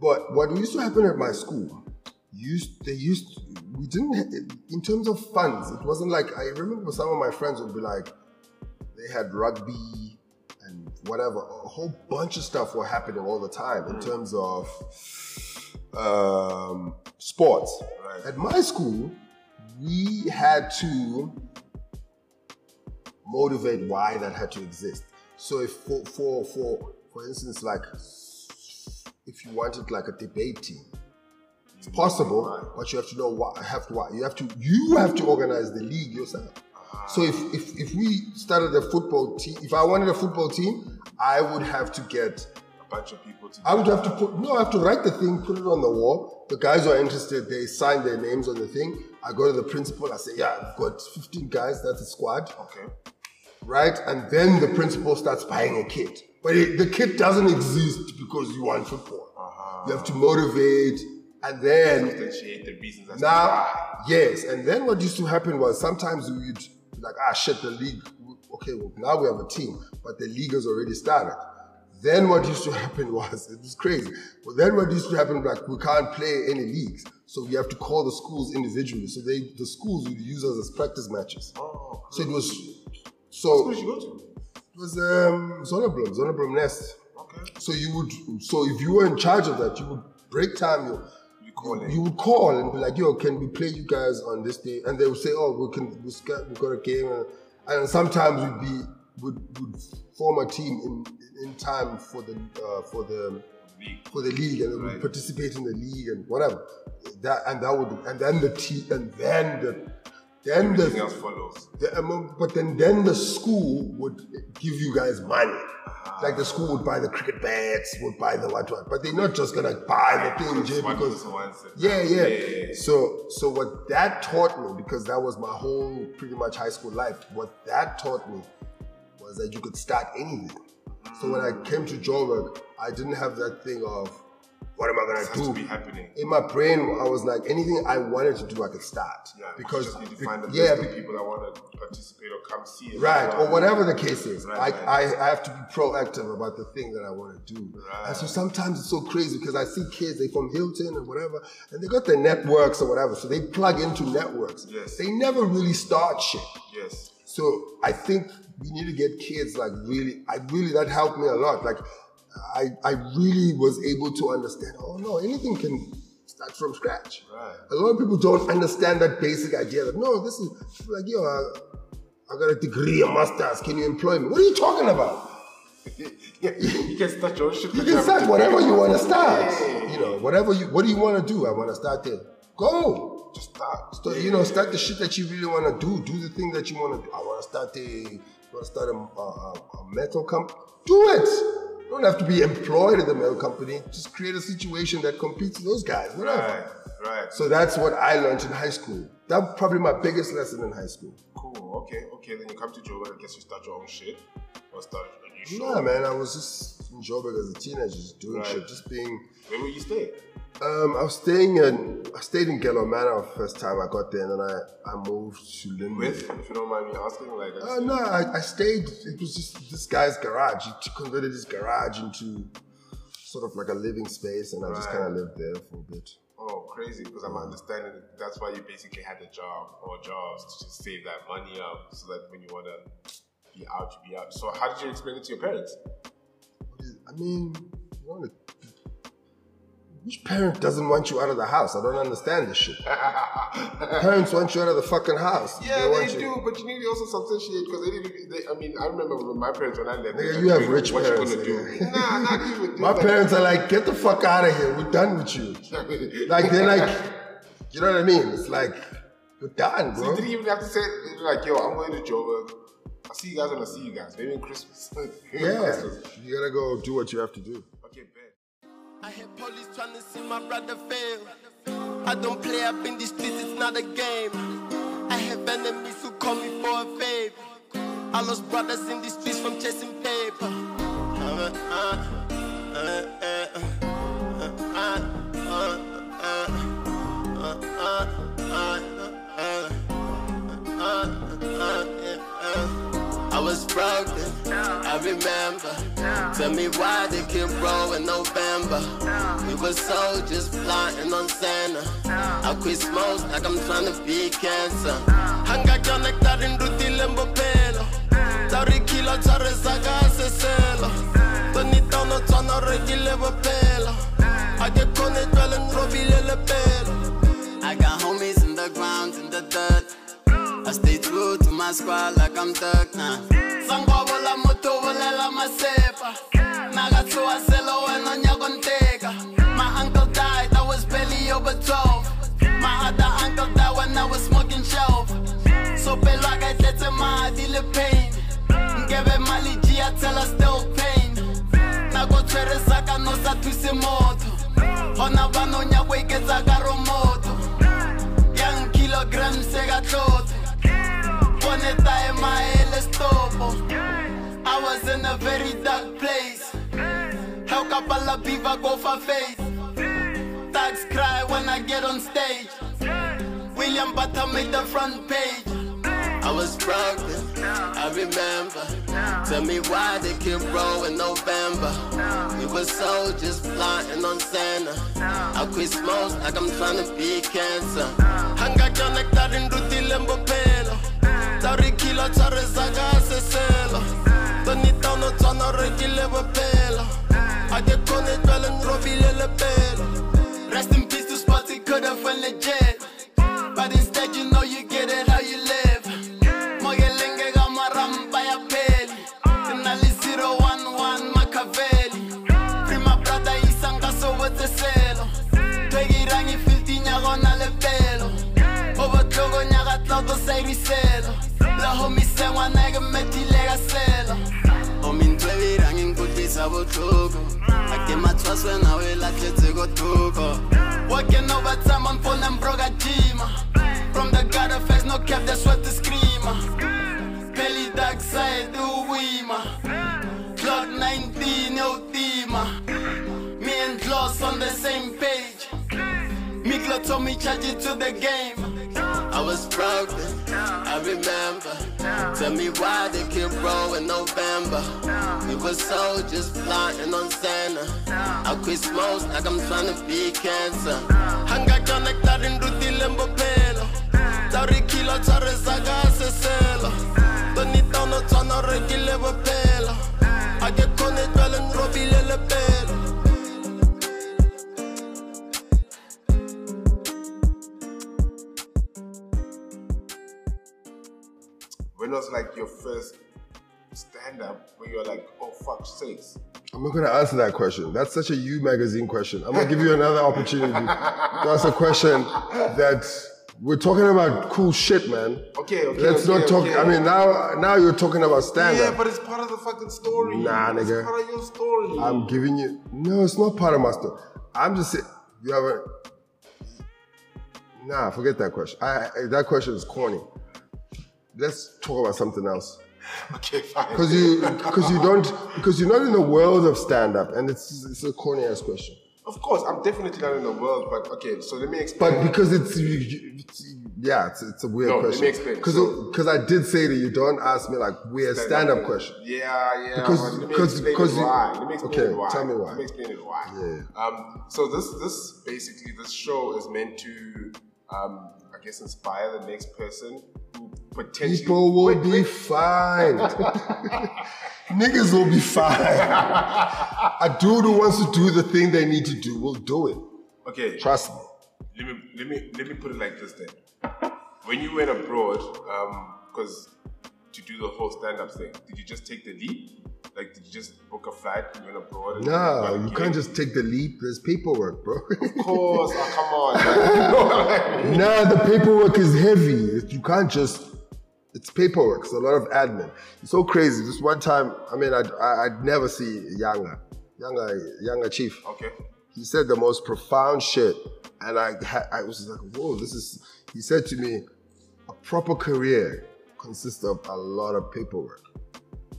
But what used to happen at my school, used they used we didn't in terms of funds. It wasn't like I remember some of my friends would be like, they had rugby and whatever. A whole bunch of stuff were happening all the time in terms of um, sports. Right. At my school, we had to motivate why that had to exist. So if for for for for instance, like if you wanted like a debate team, it's possible, but you have to know what have to what you have to you have to organize the league yourself. So if, if if we started a football team, if I wanted a football team, I would have to get A bunch of people to. I would have to put no, I have to write the thing, put it on the wall. The guys who are interested, they sign their names on the thing. I go to the principal, I say, yeah, I've got 15 guys, that's a squad, Okay. right? And then the principal starts buying a kit. But it, the kit doesn't exist because you want football. You have to motivate, and then Substantiate the reasons as now, why. yes, and then what used to happen was sometimes we would be like, ah, shit, the league. Okay, well, now we have a team, but the league has already started. Then what used to happen was it was crazy. But then what used to happen like we can't play any leagues, so we have to call the schools individually. So they the schools would use us as practice matches. Oh, So it was so did you go to? It was um Zonnebloem, Zonnebloem Nest. Okay. So you would so if you were in charge of that, you would break time. You You call you, you would call and be like, "Yo, can we play you guys on this day?" And they would say, "Oh, we can. We got, a game." And, and sometimes we'd be would would form a team in in time for the uh, for the League. for the league and we Right. participate in the league and whatever. That and that would and then the team and then the then Everything the else follows. the, um, but then, then the school would give you guys money. Like the school would buy the cricket bats, would buy the what what. But they're not just gonna buy the thing, Jay, because person wants it. yeah, yeah. yeah, yeah. So so what that taught me, because that was my whole pretty much high school life, what that taught me was that you could start anything. So when I came to Joburg, I didn't have that thing of what am I gonna to do? be happening. In my brain, I was like, anything I wanted to do, I could start. Yeah, because you just need to be- find the yeah, be- people that want to participate or come see it. Right, or whatever the case is. Right, I, right. I, I have to be proactive about the thing that I want to do. And so sometimes it's so crazy because I see kids, they from Hilton and whatever, and they got their networks or whatever. So they plug into networks. Yes. They never really start shit. Yes. So I think we need to get kids like really, I really, that helped me a lot. Like I, I really was able to understand, oh no, anything can start from scratch. Right. A lot of people don't understand that basic idea that no, this is like, yo, I, I got a degree, a master's, can you employ me? What are you talking about? yeah, you can start your shit. You can start whatever you want to start. You know, whatever you, what do you want to do? I want to start there. Go. Just start. So, you know, start the shit that you really want to do. Do the thing that you want to do. I want to start a, want to start a, a, a metal company. Do it. You don't have to be employed at the metal company. Just create a situation that competes with those guys. Whatever. Right. Right. So that's what I learned in high school. That was probably my biggest lesson in high school. Cool. Okay. Okay. Then you come to Joburg. I guess you start your own shit or start new show. Yeah, man. I was just in Joburg as a teenager, just doing Right. shit, just being. Where were you staying? Um, I was staying in. I stayed in Gallo Manor first time I got there, and then I, I moved to Linwood. With, if you don't mind me asking, like. Uh, no, I, I stayed. It was just this guy's garage. He converted his garage into sort of like a living space, and I just kind of lived there for a bit. Oh, crazy! Because I'm understanding that that's why you basically had a job or jobs to just save that money up, so that when you want to be out, you be out. So how did you explain it to your parents? I mean, you know, which parent doesn't want you out of the house? I don't understand this shit. Parents want you out of the fucking house. Yeah, they you- do, but you need to also substantiate because they didn't. They, I mean, I remember when my parents when I left. Nigga, you have rich what parents, you gonna do? Nah, not even. My Like- parents are like, get the fuck out of here. We're done with you. Like they're like, you know what I mean? It's like you're done, So bro. you didn't even have to say it, like, yo, I'm going to Joburg. I'll see you guys when I see you guys. Maybe in Christmas. Maybe in Yeah, Christmas. you gotta go do what you have to do. Okay, bet. I hear police trying to see my brother fail. I don't play up in the streets, it's not a game. I have enemies who call me for a favor. I lost brothers in the streets from chasing paper. Uh, uh, uh, uh, broken, I remember. Tell me why they keep rolling November. We were soldiers flying on Santa. I quit smoke like I'm trying to beat cancer. Hanga connected in Ruti Lembopelo. Mm. Tari kilo tare saka seselo. Tony mm. tono tono regile bopelo. Mm. I get connect well and robile le pelo. I got homies in the ground, in the dirt. I stay true to my squad like I'm Dirk now zangobo la My uncle died, I was barely over 12 My other uncle died when I was smoking shelf. So pelo akaitete mahadi le pain. Ngebe mali ji a still pain. Nago tshwere saka no sa thuse moto Hona ba no iketsa ka romoto Young kilograms maele I was in a very dark place. How kapala beaver go for face Thugs cry when I get on stage. William Butter made the front page. I was broken, I remember. Tell me why they keep in November. We were soldiers flying on Santa. I quit smoke like I'm trying to beat cancer. Hanga connected in Ruti Lembo Pelo tla re kila tsa re zaka sesela. Toni tano rekile question. That's such a U magazine question. I'm gonna give you another opportunity to ask a question that we're talking about cool shit, man. Okay, okay. Let's okay, not talk. okay. I mean, now now you're talking about stand Yeah, but it's part of the fucking story. Nah, It's nigga. part of your story. I'm giving you. No, it's not part of my story. I'm just saying. You haven't. Nah, forget that question. I- that question is corny. Let's talk about something else. okay, fine. Because you, because you don't, because you're not in the world of stand up, and it's it's a corny ass question. Of course, I'm definitely not in the world, but okay, so let me explain. But because it's, it's yeah, it's, it's a weird No, let me question. explain. Because So- I did say that you don't ask me like weird stand up question. Yeah, yeah. Because- let me because- explain because why. Let me explain okay, why. tell me why. Let me explain it why. Yeah. Um. So this this basically this show is meant to um I guess inspire the next person who potentially People will Wait, be wait. fine. Niggas will be fine. A dude who wants to do the thing they need to do will do it. Okay. Trust me. Let me let me let me put it like this then. When you went abroad, um, because to do the whole stand-up thing, did you just take the leap? Like, did you just book a flight and went abroad? No, you can't just take the leap. There's paperwork, bro. Of course, oh, come on. nah, the paperwork is heavy. You can't just. It's paperwork. It's a lot of admin. It's so crazy. This one time, I mean, I'd, I- I'd never see Younger, Younger, Younger Chief. okay. He said the most profound shit, and I, I was like, whoa, this is. He said to me, a proper career consists of a lot of paperwork.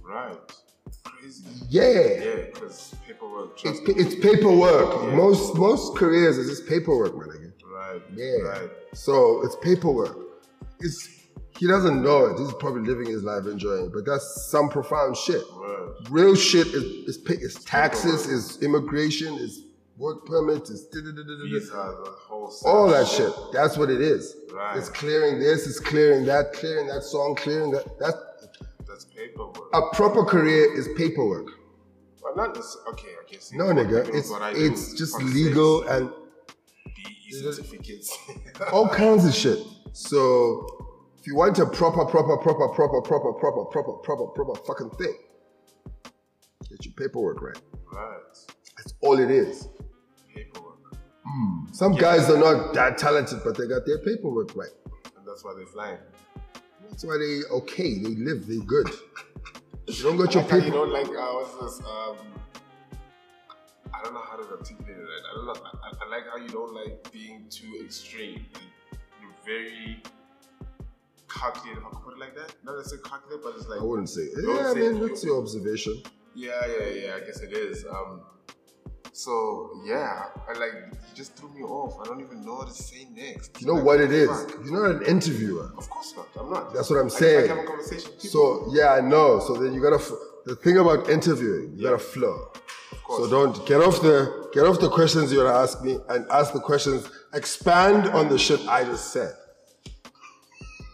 Right. Crazy. Yeah. Yeah, because paperwork. It's, pa- it's paperwork. Most most careers is just paperwork, nigga. Right. Yeah. Right. So it's paperwork. It's he doesn't know it. He's probably living his life enjoying it, but that's some profound shit. Right. Real shit is is, pay, is taxes, is immigration, is work permits, is all that shit. That's what it is. Right. It's clearing this, it's clearing that, clearing that song, clearing that. That That's paperwork. a proper career is paperwork. well, not this. Okay, I guess. No, nigga, it's it's just legal and DE certificates. all kinds of shit. So if you want a proper, proper, proper, proper, proper, proper, proper, proper, proper fucking thing, get your paperwork right. right. That's all it is. Paperwork. Some guys are not that talented, but they got their paperwork right. And that's why they're flying. That's why they okay, they live, they good. You don't got your I like how you don't like uh, what's this? Um, I don't know how to articulate it. I don't know. I, I like how you don't like being too extreme. You're very calculated. If I could put it like that, not necessarily calculated, but it's like I wouldn't say. Yeah, I mean that's your observation. Yeah, yeah, yeah. I guess it is. Um, so yeah, I like you just threw me off. I don't even know what to say next. You know Like, what it is? You're not an interviewer. Of course not. I'm not. That's what I'm I just saying. like a conversation with. So yeah, I know. So then you gotta. f- The thing about interviewing, you gotta flow. course. So don't get off the get off the questions you're gonna ask me and ask the questions. Expand on the shit I just said.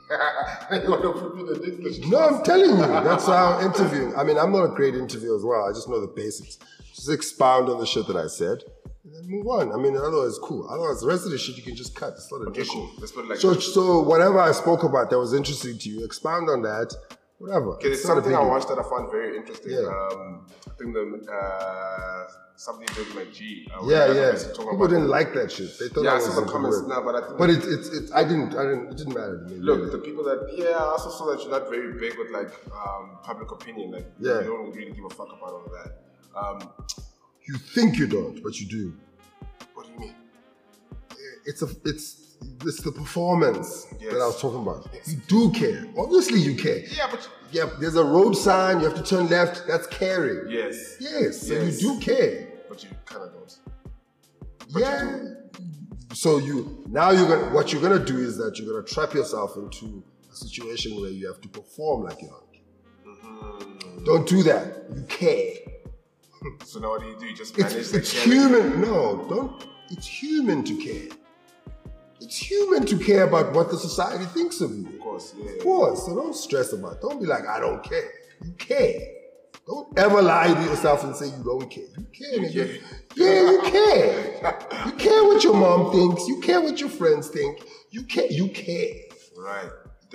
You want to put in English No, I'm telling you. That's how interviewing. I mean, I'm not a great interviewer as well. I just know the basics. Just expound on the shit that I said. And then move on. I mean, otherwise, cool. Otherwise, the rest of the shit you can just cut. It's not an Okay, issue. cool. Let's put it like So, this. so whatever I spoke about that was interesting to you, expound on that. Whatever. Okay, there's It's something I watched that I found very interesting. Yeah. Um, I think the uh, something with my G. Uh, Yeah, yeah. People didn't like that shit. They thought Yeah, I I was saw some comments now, but I think- But it's it's it's. I didn't. I didn't. It didn't matter to me. Look, really. the people that yeah, I also saw that you're not very big with like um, public opinion. Like Yeah. you don't really give a fuck about all of that. Um, you think you don't, but you do. what do you mean? it's a it's it's the performance Yes. that I was talking about. Yes. You do care. Obviously, you care. Yeah, but Yeah, there's a road sign. You have to turn left. That's caring. yes, Yes, yes. so you do care. But you kind of don't. yeah. So you now you're gonna what you're gonna do is that you're gonna trap yourself into a situation where you have to perform like you don't. Mm-hmm. Don't do that. You care. So now what do you do? You just manage It's, it's human. No, don't. It's human to care. It's human to care about what the society thinks of you. Of course, yeah. Of course. So don't stress about it. Don't be like, I don't care. You care. Don't ever lie to yourself and say you don't care. You care, nigga. Yeah, you care. You care what your mom thinks. You care what your friends think. You care. You care. Right.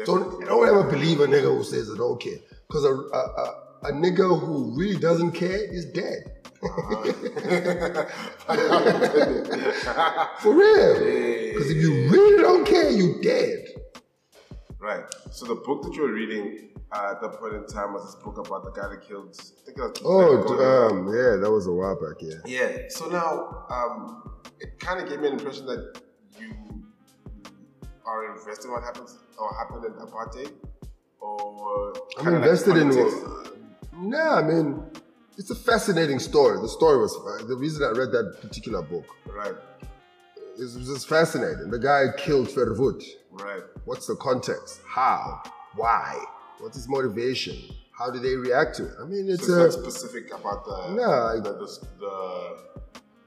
Don't Definitely. don't ever believe a nigga who says I don't care. Because a, a, a, a nigga who really doesn't care is dead. For real. Because if you really don't care, you dead. Right. So the book that you were reading uh, at that point in time was this book about the guy that killed. I think it was Oh, um, yeah, that was a while back, yeah. Yeah. So now, um, it kind of gave me an impression that you are invested in what happens or happened in apartheid, or I'm kinda like invested in. politics. Nah, I mean, it's a fascinating story. The story was uh, the reason I read that particular book. Right. It was just fascinating. The guy killed Verwoerd. Right. What's the context? How? Why? What's motivation? How do they react to it? I mean, it's So it's a not specific about the No, the, the, the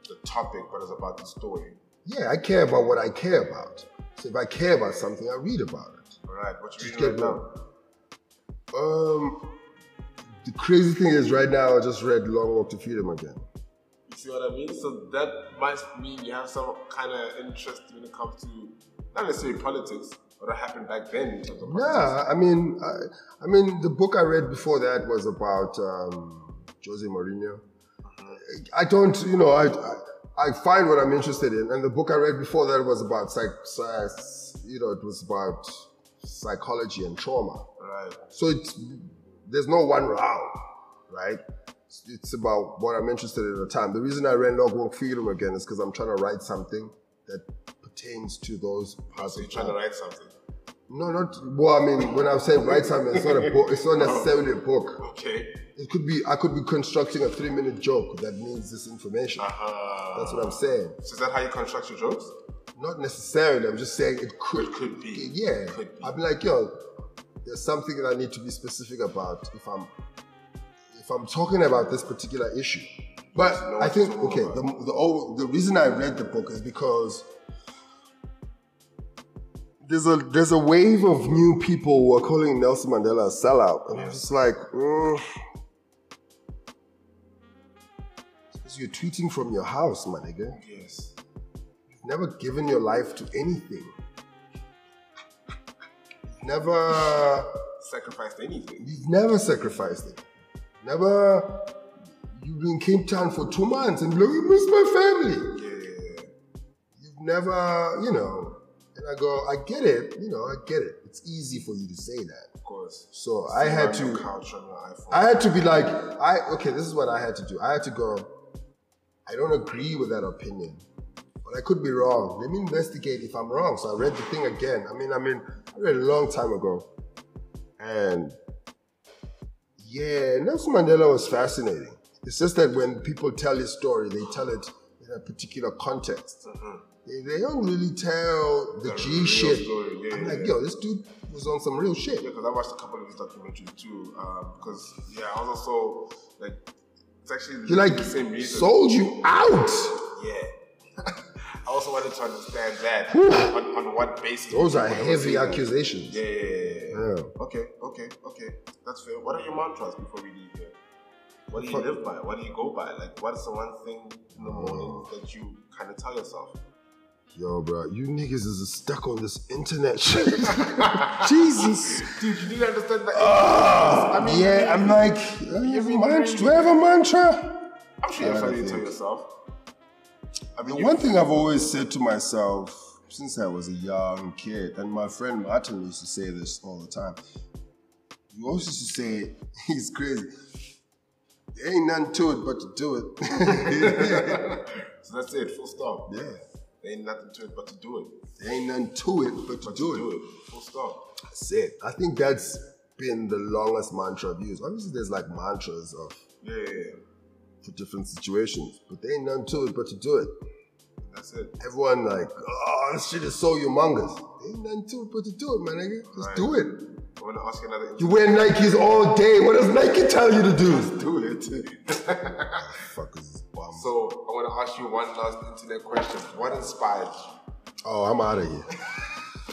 the topic, but it's about the story. yeah. I care about what I care about. So if I care about something, I read about it. Right. What you reading get right more. now? Um, the crazy thing is, right now I just read Long Walk to Freedom again. You see what I mean? So that might mean you have some kind of interest when it comes to not necessarily politics, but what happened back then in terms of politics. Yeah, I mean, I, I mean, the book I read before that was about um, Jose Mourinho. I don't, you know, I, I I find what I'm interested in, and the book I read before that was about psych, psy- you know, it was about psychology and trauma. Right. So it's there's no one route, right? It's about what I'm interested in at the time. The reason I read Log Walk Freedom again is because I'm trying to write something that pertains to those parts So you're trying to write something. no, not well. I mean, when I say write something, it's not a book. It's not necessarily a book. Okay. It could be. I could be constructing a three-minute joke that needs this information. Uh-huh. That's what I'm saying. So is that how you construct your jokes? Not necessarily. I'm just saying it could. It could be. Yeah. Could be. I'm like, yo, there's something that I need to be specific about if I'm if I'm talking about this particular issue. But I think okay, the the, oh, the reason I read the book is because there's a there's a wave of new people who are calling Nelson Mandela a sellout, and I'm just like, mm. because you're tweeting from your house, my nigga. Yes. You've never given your life to anything. Never, Sacrificed anything. you've never sacrificed it. Never, you've been in Cape Town for two months and like, I miss my family. Yeah. You've never, you know, And I go, I get it, you know, I get it. It's easy for you to say that. Of course. So I had Sit on your to, couch on your iPhone. I had to be like, I okay, this is what I had to do. I had to go. I don't agree with that opinion, but I could be wrong. Let me investigate if I'm wrong. So I read the thing again. I mean, I mean, I read it a long time ago, and yeah, Nelson Mandela was fascinating. It's just that when people tell his story, they tell it in a particular context. Mm-hmm. They, they don't really tell the The G shit. story, yeah, I'm yeah, like, yeah. yo, this dude was on some real shit. Yeah, because I watched a couple of his documentaries too. Um, because yeah, I was also like, it's actually He like the same reason. sold you out. yeah. I also wanted to understand that on, on what basis. Those are heavy accusations. Yeah, yeah, yeah, yeah. Yeah. Okay, okay, okay. That's fair. What are your mantras before we leave here? What do you live by? What do you go by? Like, what's the one thing in the morning that you kind of tell yourself? Yo, bro, you niggas is stuck on this internet shit. Jesus. Dude, you need to understand that. I mean, yeah, I'm like, uh, you have a mantra- do I have a mantra? I'm sure you have Yeah, something to tell yourself. I mean, one thing I've always said to myself since I was a young kid, and my friend Martin used to say this all the time. He always used to say, he's crazy. There ain't nothing to it but to do it. So that's it. Full stop. yeah. There ain't nothing to it but to do it. There ain't nothing to it but to But do to it. do it. Full stop. That's it. I think that's been the longest mantra I've used. Obviously, there's like mantras of Yeah, yeah, yeah. for different situations, but there ain't nothing to it but to do it. That's it. Everyone like, oh, this shit is so humongous. There ain't nothing to it but to do it, man. Nigga. Just Right. do it. I want to ask you another. You wear Nikes all day. What does Nike tell you to do? do it. Fuckers. So I want to ask you one last internet question. What inspired you? Oh, I'm out of here.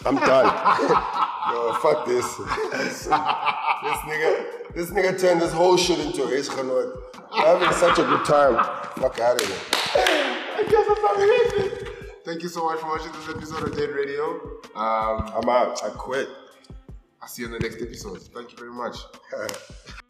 I'm done. Yo, fuck this. this nigga, this nigga turned this whole shit into a Ishkanot. I'm having such a good time. Fuck out of here. I guess how it is. Thank you so much for watching this episode of Dead Radio. Um, I'm out. I quit. I'll see you in the next episode. Thank you very much.